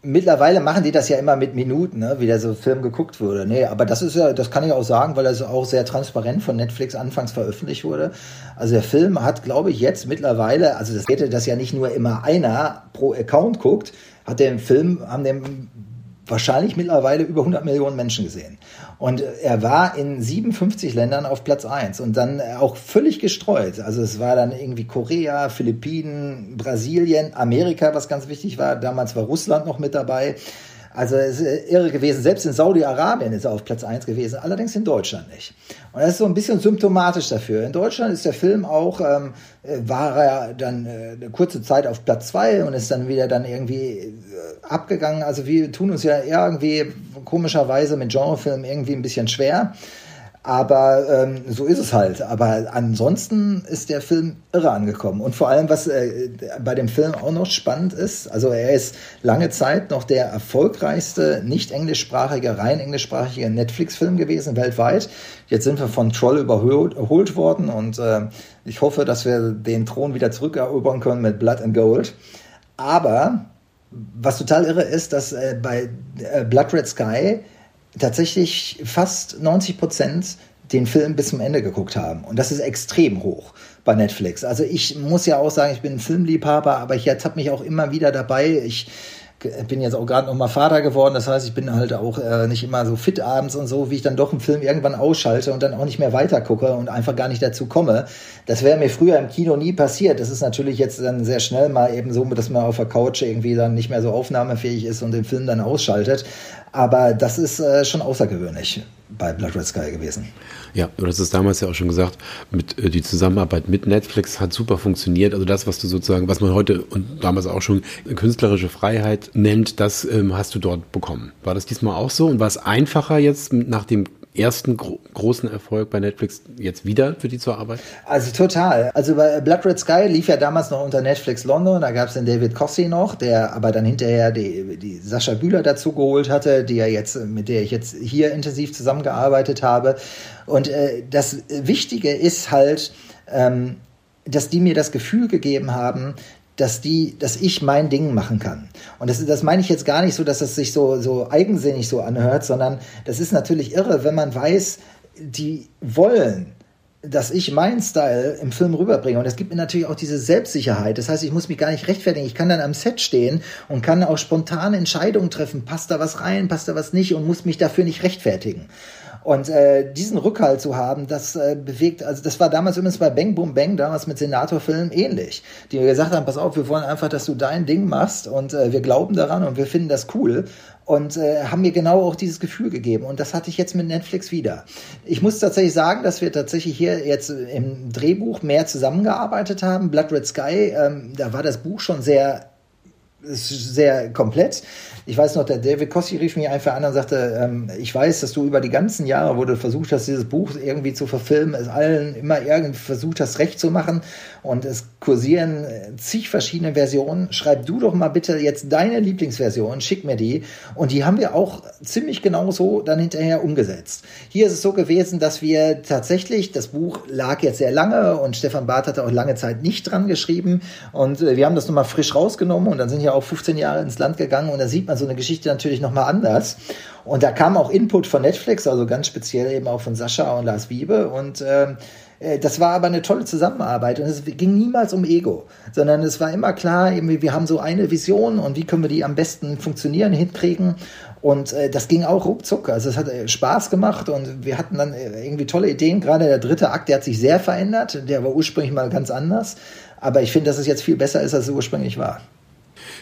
Mittlerweile machen die das ja immer mit Minuten, ne, wie der so Film geguckt wurde. Nee, aber das ist ja, das kann ich auch sagen, weil das auch sehr transparent von Netflix anfangs veröffentlicht wurde. Also der Film hat, glaube ich, jetzt mittlerweile, also das hätte das ja nicht nur immer einer pro Account guckt, hat den Film, haben den wahrscheinlich mittlerweile über 100 Millionen Menschen gesehen. Und er war in 57 Ländern auf Platz 1 und dann auch völlig gestreut. Also es war dann irgendwie Korea, Philippinen, Brasilien, Amerika, was ganz wichtig war. Damals war Russland noch mit dabei. Also es ist irre gewesen. Selbst in Saudi-Arabien ist er auf Platz 1 gewesen, allerdings in Deutschland nicht. Und das ist so ein bisschen symptomatisch dafür. In Deutschland ist der Film auch, ähm, war er dann äh, eine kurze Zeit auf Platz 2 und ist dann wieder dann irgendwie äh, abgegangen. Also wir tun uns ja irgendwie komischerweise mit Genrefilmen irgendwie ein bisschen schwer. Aber ähm, so ist es halt. Aber ansonsten ist der Film irre angekommen. Und vor allem, was äh, bei dem Film auch noch spannend ist, also er ist lange Zeit noch der erfolgreichste nicht englischsprachige, rein englischsprachige Netflix-Film gewesen weltweit. Jetzt sind wir von Troll überholt worden und äh, ich hoffe, dass wir den Thron wieder zurückerobern können mit Blood and Gold. Aber was total irre ist, dass äh, bei äh, Blood Red Sky tatsächlich fast 90 Prozent den Film bis zum Ende geguckt haben. Und das ist extrem hoch bei Netflix. Also ich muss ja auch sagen, ich bin ein Filmliebhaber, aber ich habe mich auch immer wieder dabei. Ich bin jetzt auch gerade noch mal Vater geworden, das heißt, ich bin halt auch äh, nicht immer so fit abends und so, wie ich dann doch einen Film irgendwann ausschalte und dann auch nicht mehr weiter gucke und einfach gar nicht dazu komme. Das wäre mir früher im Kino nie passiert. Das ist natürlich jetzt dann sehr schnell mal eben so, dass man auf der Couch irgendwie dann nicht mehr so aufnahmefähig ist und den Film dann ausschaltet. Aber das ist äh, schon außergewöhnlich bei Blood Red Sky gewesen. Ja, du hast es damals ja auch schon gesagt, mit, äh, die Zusammenarbeit mit Netflix hat super funktioniert. Also das, was du sozusagen, was man heute und damals auch schon künstlerische Freiheit nennt, das ähm, hast du dort bekommen. War das diesmal auch so? Und war es einfacher jetzt nach dem ersten gro großen Erfolg bei Netflix jetzt wieder für die zur Arbeit? Also total. Also bei Blood Red Sky lief ja damals noch unter Netflix London, da gab es den David Cossey noch, der aber dann hinterher die, die Sascha Bühler dazu geholt hatte, die ja jetzt, mit der ich jetzt hier intensiv zusammengearbeitet habe. Und äh, das Wichtige ist halt, ähm, dass die mir das Gefühl gegeben haben, dass die, dass ich mein Ding machen kann. Und das, das meine ich jetzt gar nicht so, dass es sich so, so eigensinnig so anhört, sondern das ist natürlich irre, wenn man weiß, die wollen, dass ich meinen Style im Film rüberbringe. Und es gibt mir natürlich auch diese Selbstsicherheit. Das heißt, ich muss mich gar nicht rechtfertigen. Ich kann dann am Set stehen und kann auch spontane Entscheidungen treffen. Passt da was rein, passt da was nicht und muss mich dafür nicht rechtfertigen. Und äh, diesen Rückhalt zu haben, das äh, bewegt, also das war damals übrigens bei Bang Boom Bang, damals mit Senatorfilmen ähnlich. Die gesagt haben, pass auf, wir wollen einfach, dass du dein Ding machst und äh, wir glauben daran und wir finden das cool und äh, haben mir genau auch dieses Gefühl gegeben. Und das hatte ich jetzt mit Netflix wieder. Ich muss tatsächlich sagen, dass wir tatsächlich hier jetzt im Drehbuch mehr zusammengearbeitet haben. Blood Red Sky, ähm, da war das Buch schon sehr sehr komplett. Ich weiß noch, der David Kossi rief mich einfach an und sagte, ähm, ich weiß, dass du über die ganzen Jahre, wo du versucht hast, dieses Buch irgendwie zu verfilmen, es allen immer irgendwie versucht hast, recht zu machen und es kursieren zig verschiedene Versionen. Schreib du doch mal bitte jetzt deine Lieblingsversion, schick mir die. Und die haben wir auch ziemlich genau so dann hinterher umgesetzt. Hier ist es so gewesen, dass wir tatsächlich, das Buch lag jetzt sehr lange und Stefan Barth hatte auch lange Zeit nicht dran geschrieben und äh, wir haben das nochmal frisch rausgenommen und dann sind ja auch 15 Jahre ins Land gegangen und da sieht man so eine Geschichte natürlich nochmal anders. Und da kam auch Input von Netflix, also ganz speziell eben auch von Sascha und Lars Wiebe und ähm, äh, das war aber eine tolle Zusammenarbeit und es ging niemals um Ego, sondern es war immer klar, irgendwie, wir haben so eine Vision und wie können wir die am besten funktionieren, hinkriegen. Und äh, das ging auch ruckzuck. Also es hat äh, Spaß gemacht und wir hatten dann äh, irgendwie tolle Ideen. Gerade der dritte Akt, der hat sich sehr verändert. Der war ursprünglich mal ganz anders. Aber ich finde, dass es jetzt viel besser ist, als es ursprünglich war.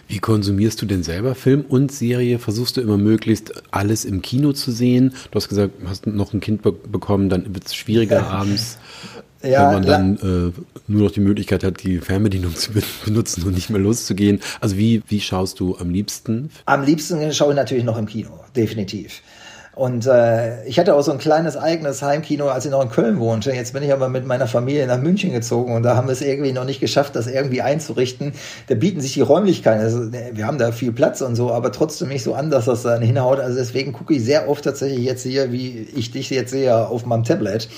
Wie konsumierst du denn selber Film und Serie? Versuchst du immer möglichst alles im Kino zu sehen? Du hast gesagt, du hast noch ein Kind be bekommen, dann wird es schwieriger abends. Ja, wenn man dann äh, nur noch die Möglichkeit hat, die Fernbedienung zu benutzen und nicht mehr loszugehen. Also wie, wie schaust du am liebsten? Am liebsten schaue ich natürlich noch im Kino, definitiv. Und äh, ich hatte auch so ein kleines eigenes Heimkino, als ich noch in Köln wohnte. Jetzt bin ich aber mit meiner Familie nach München gezogen und da haben wir es irgendwie noch nicht geschafft, das irgendwie einzurichten. Da bieten sich die Räumlichkeiten, also ne, wir haben da viel Platz und so, aber trotzdem nicht so an, dass das dann hinhaut. Also deswegen gucke ich sehr oft tatsächlich jetzt hier, wie ich dich jetzt sehe, auf meinem Tablet.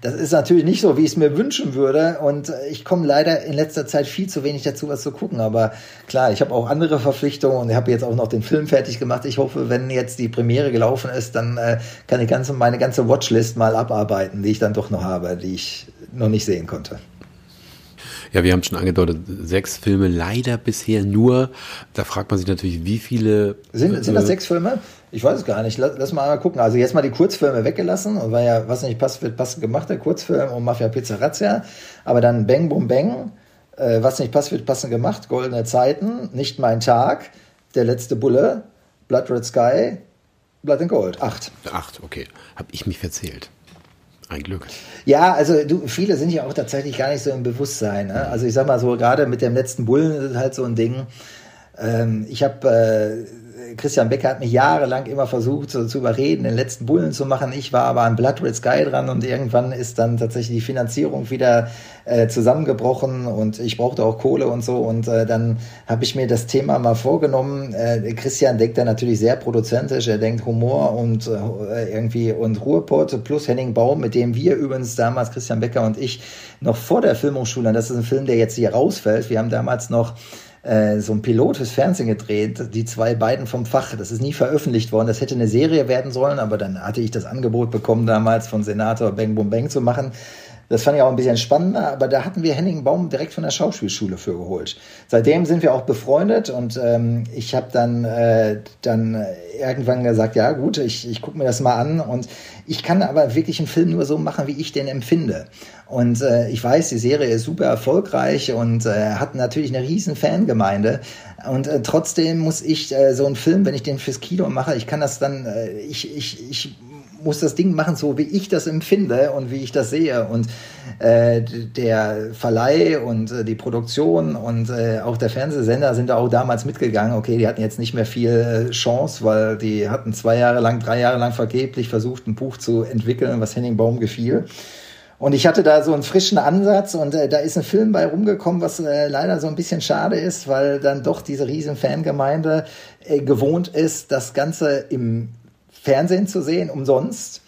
Das ist natürlich nicht so, wie ich es mir wünschen würde. Und äh, ich komme leider in letzter Zeit viel zu wenig dazu, was zu gucken. Aber klar, ich habe auch andere Verpflichtungen und ich habe jetzt auch noch den Film fertig gemacht. Ich hoffe, wenn jetzt die Premiere gelaufen ist, dann äh, kann ich ganze, meine ganze Watchlist mal abarbeiten, die ich dann doch noch habe, die ich noch nicht sehen konnte. Ja, wir haben schon angedeutet, sechs Filme leider bisher nur. Da fragt man sich natürlich, wie viele. Sind, sind das äh, sechs Filme? Ich weiß es gar nicht. Lass, lass mal gucken. Also jetzt mal die Kurzfilme weggelassen. Und war ja, was nicht passt, wird passend gemacht, der Kurzfilm um Mafia Pizza Razzia. Aber dann Bang Boom Bang. Äh, was nicht passt, wird passend gemacht. Goldene Zeiten. Nicht mein Tag. Der letzte Bulle. Blood Red Sky. Blood and Gold. Acht. Acht, okay. Hab ich mich verzählt. Ein Glück. Ja, also du, viele sind ja auch tatsächlich gar nicht so im Bewusstsein. Ne? Also ich sag mal so, gerade mit dem letzten Bullen ist halt so ein Ding. Ähm, ich habe äh, Christian Becker hat mich jahrelang immer versucht so, zu überreden, den letzten Bullen zu machen. Ich war aber an Blood Red Sky dran und irgendwann ist dann tatsächlich die Finanzierung wieder äh, zusammengebrochen und ich brauchte auch Kohle und so und äh, dann habe ich mir das Thema mal vorgenommen. Äh, Christian denkt da natürlich sehr produzentisch, er denkt Humor und äh, irgendwie und Ruhrpott plus Henning Baum, mit dem wir übrigens damals Christian Becker und ich noch vor der Filmhochschule, das ist ein Film, der jetzt hier rausfällt. Wir haben damals noch äh, so ein Pilot fürs Fernsehen gedreht, die zwei beiden vom Fach. Das ist nie veröffentlicht worden. Das hätte eine Serie werden sollen, aber dann hatte ich das Angebot bekommen, damals von Senator Bang Boom Bang zu machen. Das fand ich auch ein bisschen spannender, aber da hatten wir Henning Baum direkt von der Schauspielschule für geholt. Seitdem sind wir auch befreundet und ähm, ich habe dann, äh, dann irgendwann gesagt, ja gut, ich, ich gucke mir das mal an und ich kann aber wirklich einen Film nur so machen, wie ich den empfinde. Und äh, ich weiß, die Serie ist super erfolgreich und äh, hat natürlich eine riesen Fangemeinde. Und äh, trotzdem muss ich äh, so einen Film, wenn ich den fürs Kino mache, ich kann das dann, äh, ich, ich, ich muss das Ding machen, so wie ich das empfinde und wie ich das sehe. Und äh, der Verleih und äh, die Produktion und äh, auch der Fernsehsender sind da auch damals mitgegangen. Okay, die hatten jetzt nicht mehr viel äh, Chance, weil die hatten zwei Jahre lang, drei Jahre lang vergeblich versucht, ein Buch zu entwickeln, was Henning Baum gefiel. Und ich hatte da so einen frischen Ansatz und äh, da ist ein Film bei rumgekommen, was äh, leider so ein bisschen schade ist, weil dann doch diese riesen Fangemeinde äh, gewohnt ist, das Ganze im Fernsehen zu sehen, umsonst.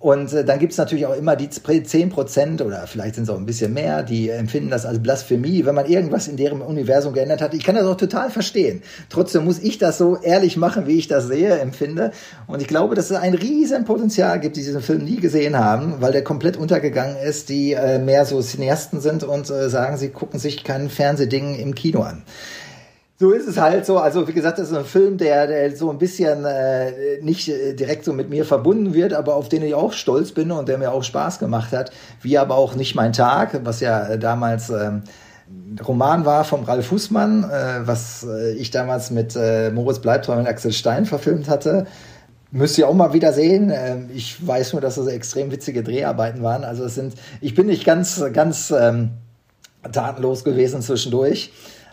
Und äh, dann gibt es natürlich auch immer die 10 Prozent oder vielleicht sind es auch ein bisschen mehr, die empfinden das als Blasphemie, wenn man irgendwas in deren Universum geändert hat. Ich kann das auch total verstehen. Trotzdem muss ich das so ehrlich machen, wie ich das sehe, empfinde. Und ich glaube, dass es ein riesen Potenzial gibt, die diesen Film nie gesehen haben, weil der komplett untergegangen ist, die äh, mehr so Cineasten sind und äh, sagen, sie gucken sich kein Fernsehding im Kino an so ist es halt so. Also wie gesagt, das ist ein Film, der, der so ein bisschen äh, nicht äh, direkt so mit mir verbunden wird, aber auf den ich auch stolz bin und der mir auch Spaß gemacht hat. Wie aber auch nicht mein Tag, was ja damals ähm, Roman war vom Ralf Fußmann, äh, was äh, ich damals mit äh, Moritz Bleibtreu und Axel Stein verfilmt hatte. Müsst ihr auch mal wieder sehen. Ähm, ich weiß nur, dass es extrem witzige Dreharbeiten waren. Also es sind, ich bin nicht ganz, ganz ähm, tatenlos gewesen zwischendurch.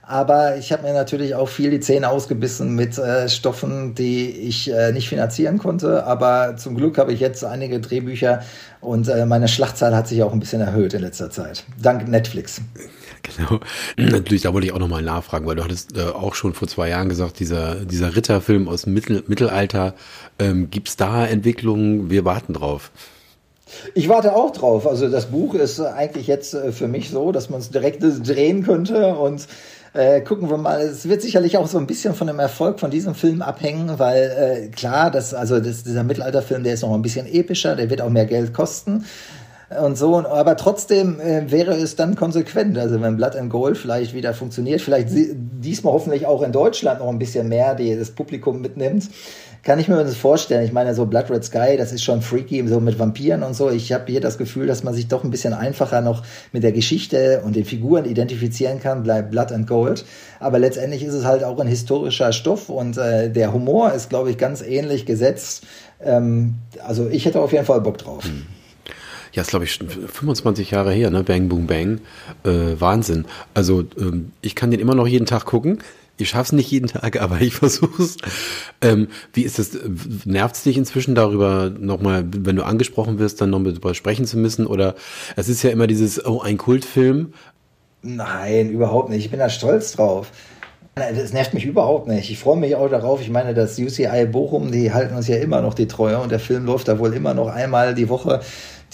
Aber ich habe mir natürlich auch viel die Zähne ausgebissen mit äh, Stoffen, die ich äh, nicht finanzieren konnte. Aber zum Glück habe ich jetzt einige Drehbücher und äh, meine Schlachtzahl hat sich auch ein bisschen erhöht in letzter Zeit. Dank Netflix. Genau. Natürlich, da wollte ich auch nochmal nachfragen, weil du hattest äh, auch schon vor zwei Jahren gesagt, dieser, dieser Ritterfilm aus dem Mittel, Mittelalter, ähm, gibt es da Entwicklungen? Wir warten drauf. Ich warte auch drauf. Also das Buch ist eigentlich jetzt äh, für mich so, dass man es direkt drehen könnte und Äh, gucken wir mal. Es wird sicherlich auch so ein bisschen von dem Erfolg von diesem Film abhängen, weil äh, klar, das, also das, dieser Mittelalterfilm, der ist noch ein bisschen epischer, der wird auch mehr Geld kosten und so. Aber trotzdem äh, wäre es dann konsequent. Also wenn Blood and Gold vielleicht wieder funktioniert, vielleicht diesmal hoffentlich auch in Deutschland noch ein bisschen mehr, die das Publikum mitnimmt. Kann ich mir das vorstellen. Ich meine, so Blood Red Sky, das ist schon freaky, so mit Vampiren und so. Ich habe hier das Gefühl, dass man sich doch ein bisschen einfacher noch mit der Geschichte und den Figuren identifizieren kann, bleibt Blood and Gold. Aber letztendlich ist es halt auch ein historischer Stoff und äh, der Humor ist, glaube ich, ganz ähnlich gesetzt. Ähm, also ich hätte auf jeden Fall Bock drauf. Hm ja, ist glaube ich schon 25 Jahre her, ne? Bang Boom Bang. Äh, Wahnsinn. Also ähm, ich kann den immer noch jeden Tag gucken. Ich schaff's nicht jeden Tag, aber ich versuch's. Ähm, wie ist das? Nervt's dich inzwischen darüber nochmal, wenn du angesprochen wirst, dann noch darüber sprechen zu müssen? Oder es ist ja immer dieses, oh, ein Kultfilm. Nein, überhaupt nicht. Ich bin da stolz drauf. Das nervt mich überhaupt nicht. Ich freue mich auch darauf. Ich meine, das UCI Bochum, die halten uns ja immer noch die Treue und der Film läuft da wohl immer noch einmal die Woche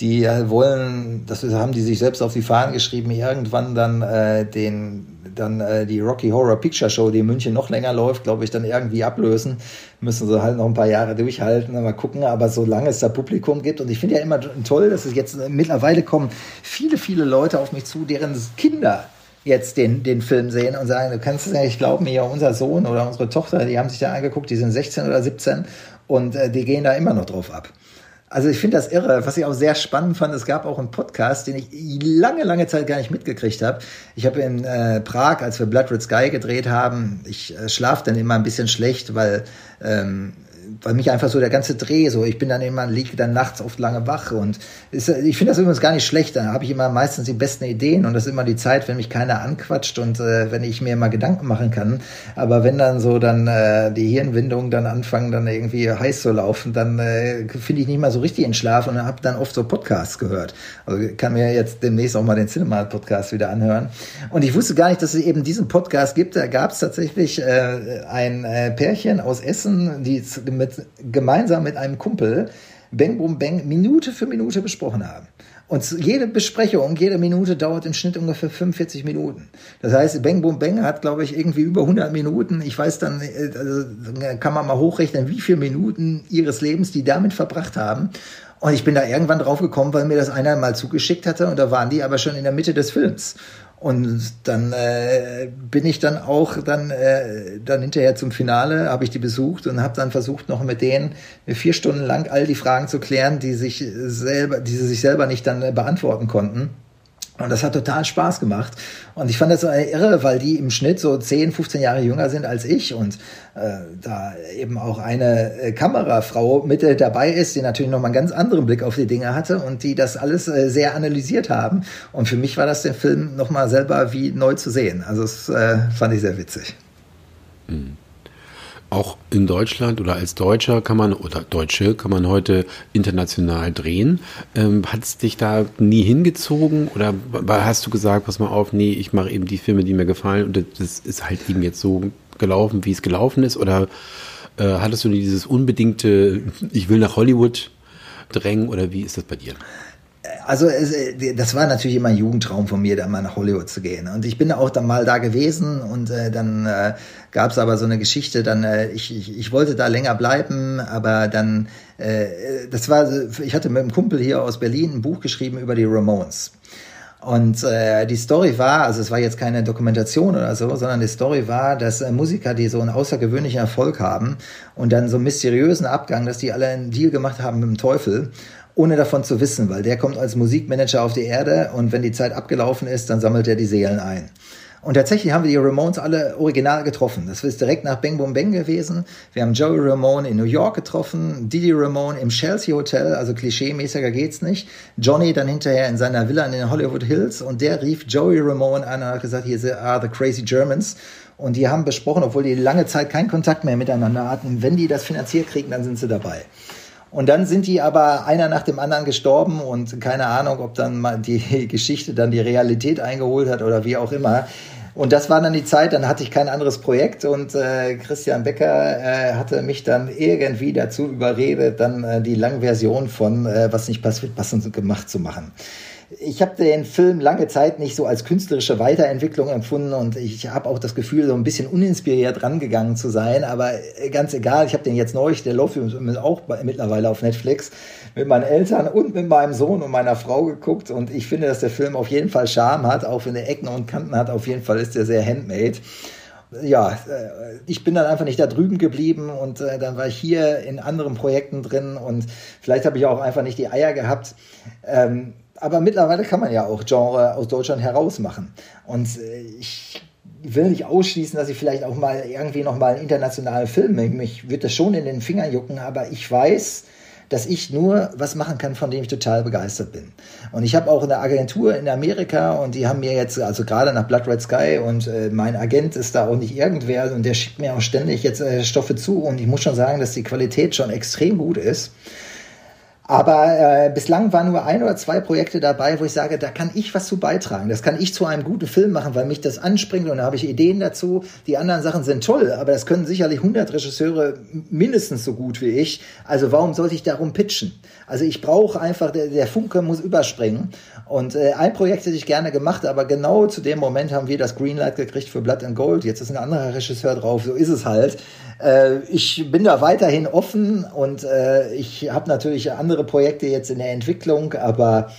die wollen, das haben die sich selbst auf die Fahnen geschrieben, irgendwann dann äh, den dann äh, die Rocky Horror Picture Show, die in München noch länger läuft, glaube ich, dann irgendwie ablösen. Müssen sie halt noch ein paar Jahre durchhalten, mal gucken. Aber solange es da Publikum gibt, und ich finde ja immer toll, dass es jetzt mittlerweile kommen viele, viele Leute auf mich zu, deren Kinder jetzt den, den Film sehen und sagen, du kannst es ja nicht glauben, hier unser Sohn oder unsere Tochter, die haben sich da angeguckt, die sind 16 oder 17 und äh, die gehen da immer noch drauf ab. Also ich finde das irre. Was ich auch sehr spannend fand, es gab auch einen Podcast, den ich lange, lange Zeit gar nicht mitgekriegt habe. Ich habe in äh, Prag, als wir Blood Red Sky gedreht haben, ich äh, schlafe dann immer ein bisschen schlecht, weil ähm, weil mich einfach so der ganze Dreh so, ich bin dann immer, liege dann nachts oft lange wach und ist, ich finde das übrigens gar nicht schlecht, da habe ich immer meistens die besten Ideen und das ist immer die Zeit, wenn mich keiner anquatscht und äh, wenn ich mir mal Gedanken machen kann, aber wenn dann so dann äh, die Hirnwindungen dann anfangen dann irgendwie heiß zu laufen, dann äh, finde ich nicht mal so richtig in Schlaf und habe dann oft so Podcasts gehört. Also kann mir jetzt demnächst auch mal den Cinema Podcast wieder anhören. Und ich wusste gar nicht, dass es eben diesen Podcast gibt, da gab es tatsächlich äh, ein äh, Pärchen aus Essen, die mit, gemeinsam mit einem Kumpel Bang Boom Bang Minute für Minute besprochen haben. Und jede Besprechung, jede Minute dauert im Schnitt ungefähr 45 Minuten. Das heißt, Bang Boom Bang hat, glaube ich, irgendwie über 100 Minuten. Ich weiß dann, äh, also kann man mal hochrechnen, wie viele Minuten ihres Lebens die damit verbracht haben. Und ich bin da irgendwann drauf gekommen, weil mir das einer mal zugeschickt hatte und da waren die aber schon in der Mitte des Films. Und dann äh, bin ich dann auch dann äh, dann hinterher zum Finale habe ich die besucht und habe dann versucht noch mit denen vier Stunden lang all die Fragen zu klären, die sich selber, die sie sich selber nicht dann äh, beantworten konnten. Und das hat total Spaß gemacht. Und ich fand das so irre, weil die im Schnitt so 10, 15 Jahre jünger sind als ich und äh, da eben auch eine äh, Kamerafrau mit dabei ist, die natürlich nochmal einen ganz anderen Blick auf die Dinge hatte und die das alles äh, sehr analysiert haben. Und für mich war das den Film nochmal selber wie neu zu sehen. Also das äh, fand ich sehr witzig. Mhm auch in Deutschland oder als Deutscher kann man oder Deutsche kann man heute international drehen. Ähm, Hat es dich da nie hingezogen oder hast du gesagt, pass mal auf, nee, ich mache eben die Filme, die mir gefallen und das ist halt eben jetzt so gelaufen, wie es gelaufen ist? Oder äh, hattest du dieses unbedingte, ich will nach Hollywood drängen oder wie ist das bei dir? Also es, äh, das war natürlich immer ein Jugendtraum von mir, da mal nach Hollywood zu gehen. Und ich bin auch dann mal da gewesen und äh, dann äh, gab es aber so eine Geschichte, dann äh, ich, ich, ich wollte da länger bleiben, aber dann, äh, das war, ich hatte mit einem Kumpel hier aus Berlin ein Buch geschrieben über die Ramones. Und äh, die Story war, also es war jetzt keine Dokumentation oder so, sondern die Story war, dass äh, Musiker, die so einen außergewöhnlichen Erfolg haben und dann so einen mysteriösen Abgang, dass die alle einen Deal gemacht haben mit dem Teufel ohne davon zu wissen, weil der kommt als Musikmanager auf die Erde und wenn die Zeit abgelaufen ist, dann sammelt er die Seelen ein. Und tatsächlich haben wir die Ramones alle original getroffen. Das ist direkt nach Bang Boom Bang gewesen. Wir haben Joey Ramone in New York getroffen, Didi Ramone im Chelsea Hotel, also klischee-mäßiger geht's nicht. Johnny dann hinterher in seiner Villa in den Hollywood Hills und der rief Joey Ramone an und hat gesagt, hier are the crazy Germans. Und die haben besprochen, obwohl die lange Zeit keinen Kontakt mehr miteinander hatten, wenn die das finanziert kriegen, dann sind sie dabei. Und dann sind die aber einer nach dem anderen gestorben und keine Ahnung, ob dann mal die Geschichte dann die Realität eingeholt hat oder wie auch immer. Und das war dann die Zeit, dann hatte ich kein anderes Projekt und äh, Christian Becker äh, hatte mich dann irgendwie dazu überredet, dann äh, die Langversion von äh, Was nicht passt, wird passend gemacht zu machen ich habe den Film lange Zeit nicht so als künstlerische Weiterentwicklung empfunden und ich habe auch das Gefühl, so ein bisschen uninspiriert rangegangen zu sein. Aber ganz egal, ich habe den jetzt neulich, der läuft auch mittlerweile auf Netflix, mit meinen Eltern und mit meinem Sohn und meiner Frau geguckt und ich finde, dass der Film auf jeden Fall Charme hat, auch wenn er Ecken und Kanten hat. Auf jeden Fall ist er sehr handmade ja, äh, ich bin dann einfach nicht da drüben geblieben und äh, dann war ich hier in anderen Projekten drin und vielleicht habe ich auch einfach nicht die Eier gehabt. Ähm, aber mittlerweile kann man ja auch Genre aus Deutschland heraus machen. Und äh, ich will nicht ausschließen, dass ich vielleicht auch mal irgendwie noch mal einen internationalen Film, mich wird das schon in den Fingern jucken, aber ich weiß, dass ich nur was machen kann, von dem ich total begeistert bin. Und ich habe auch eine Agentur in Amerika und die haben mir jetzt, also gerade nach Blood Red Sky und äh, mein Agent ist da auch nicht irgendwer und der schickt mir auch ständig jetzt äh, Stoffe zu und ich muss schon sagen, dass die Qualität schon extrem gut ist. Aber äh, bislang waren nur ein oder zwei Projekte dabei, wo ich sage, da kann ich was zu beitragen. Das kann ich zu einem guten Film machen, weil mich das anspringt und da habe ich Ideen dazu. Die anderen Sachen sind toll, aber das können sicherlich 100 Regisseure mindestens so gut wie ich. Also warum sollte ich darum pitchen? Also ich brauche einfach, der, der Funke muss überspringen. Und äh, ein Projekt hätte ich gerne gemacht, aber genau zu dem Moment haben wir das Greenlight gekriegt für Blood and Gold. Jetzt ist ein anderer Regisseur drauf, so ist es halt. Äh, ich bin da weiterhin offen und äh, ich habe natürlich andere Projekte jetzt in der Entwicklung, aber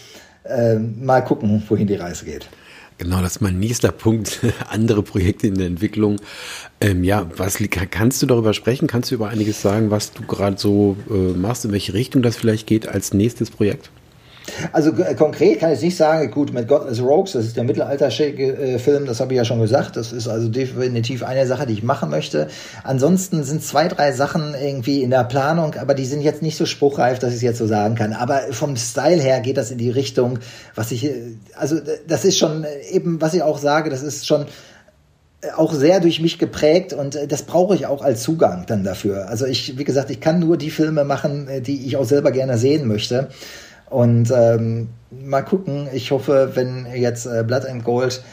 äh, mal gucken, wohin die Reise geht. Genau, das ist mein nächster Punkt. Andere Projekte in der Entwicklung. Ähm, ja, was kannst du darüber sprechen? Kannst du über einiges sagen, was du gerade so äh, machst, in welche Richtung das vielleicht geht als nächstes Projekt? Also konkret kann ich nicht sagen, gut, mit Godless Rogues, das ist der Mittelalter-Film, das habe ich ja schon gesagt. Das ist also definitiv eine Sache, die ich machen möchte. Ansonsten sind zwei, drei Sachen irgendwie in der Planung, aber die sind jetzt nicht so spruchreif, dass ich es jetzt so sagen kann. Aber vom Style her geht das in die Richtung, was ich, also das ist schon eben, was ich auch sage, das ist schon auch sehr durch mich geprägt und das brauche ich auch als Zugang dann dafür. Also ich, wie gesagt, ich kann nur die Filme machen, die ich auch selber gerne sehen möchte. Und ähm, mal gucken, ich hoffe, wenn jetzt äh, Blood and Gold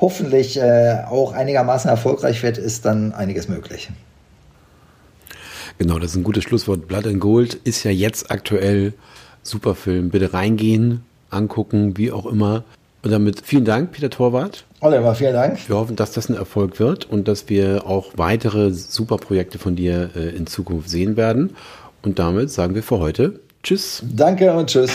hoffentlich äh, auch einigermaßen erfolgreich wird, ist dann einiges möglich. Genau, das ist ein gutes Schlusswort. Blood and Gold ist ja jetzt aktuell super Film. Bitte reingehen, angucken, wie auch immer. Und damit vielen Dank, Peter Torwart. Oliver, vielen Dank. Wir hoffen, dass das ein Erfolg wird und dass wir auch weitere super Projekte von dir äh, in Zukunft sehen werden. Und damit sagen wir für heute Tschüss. Danke und tschüss.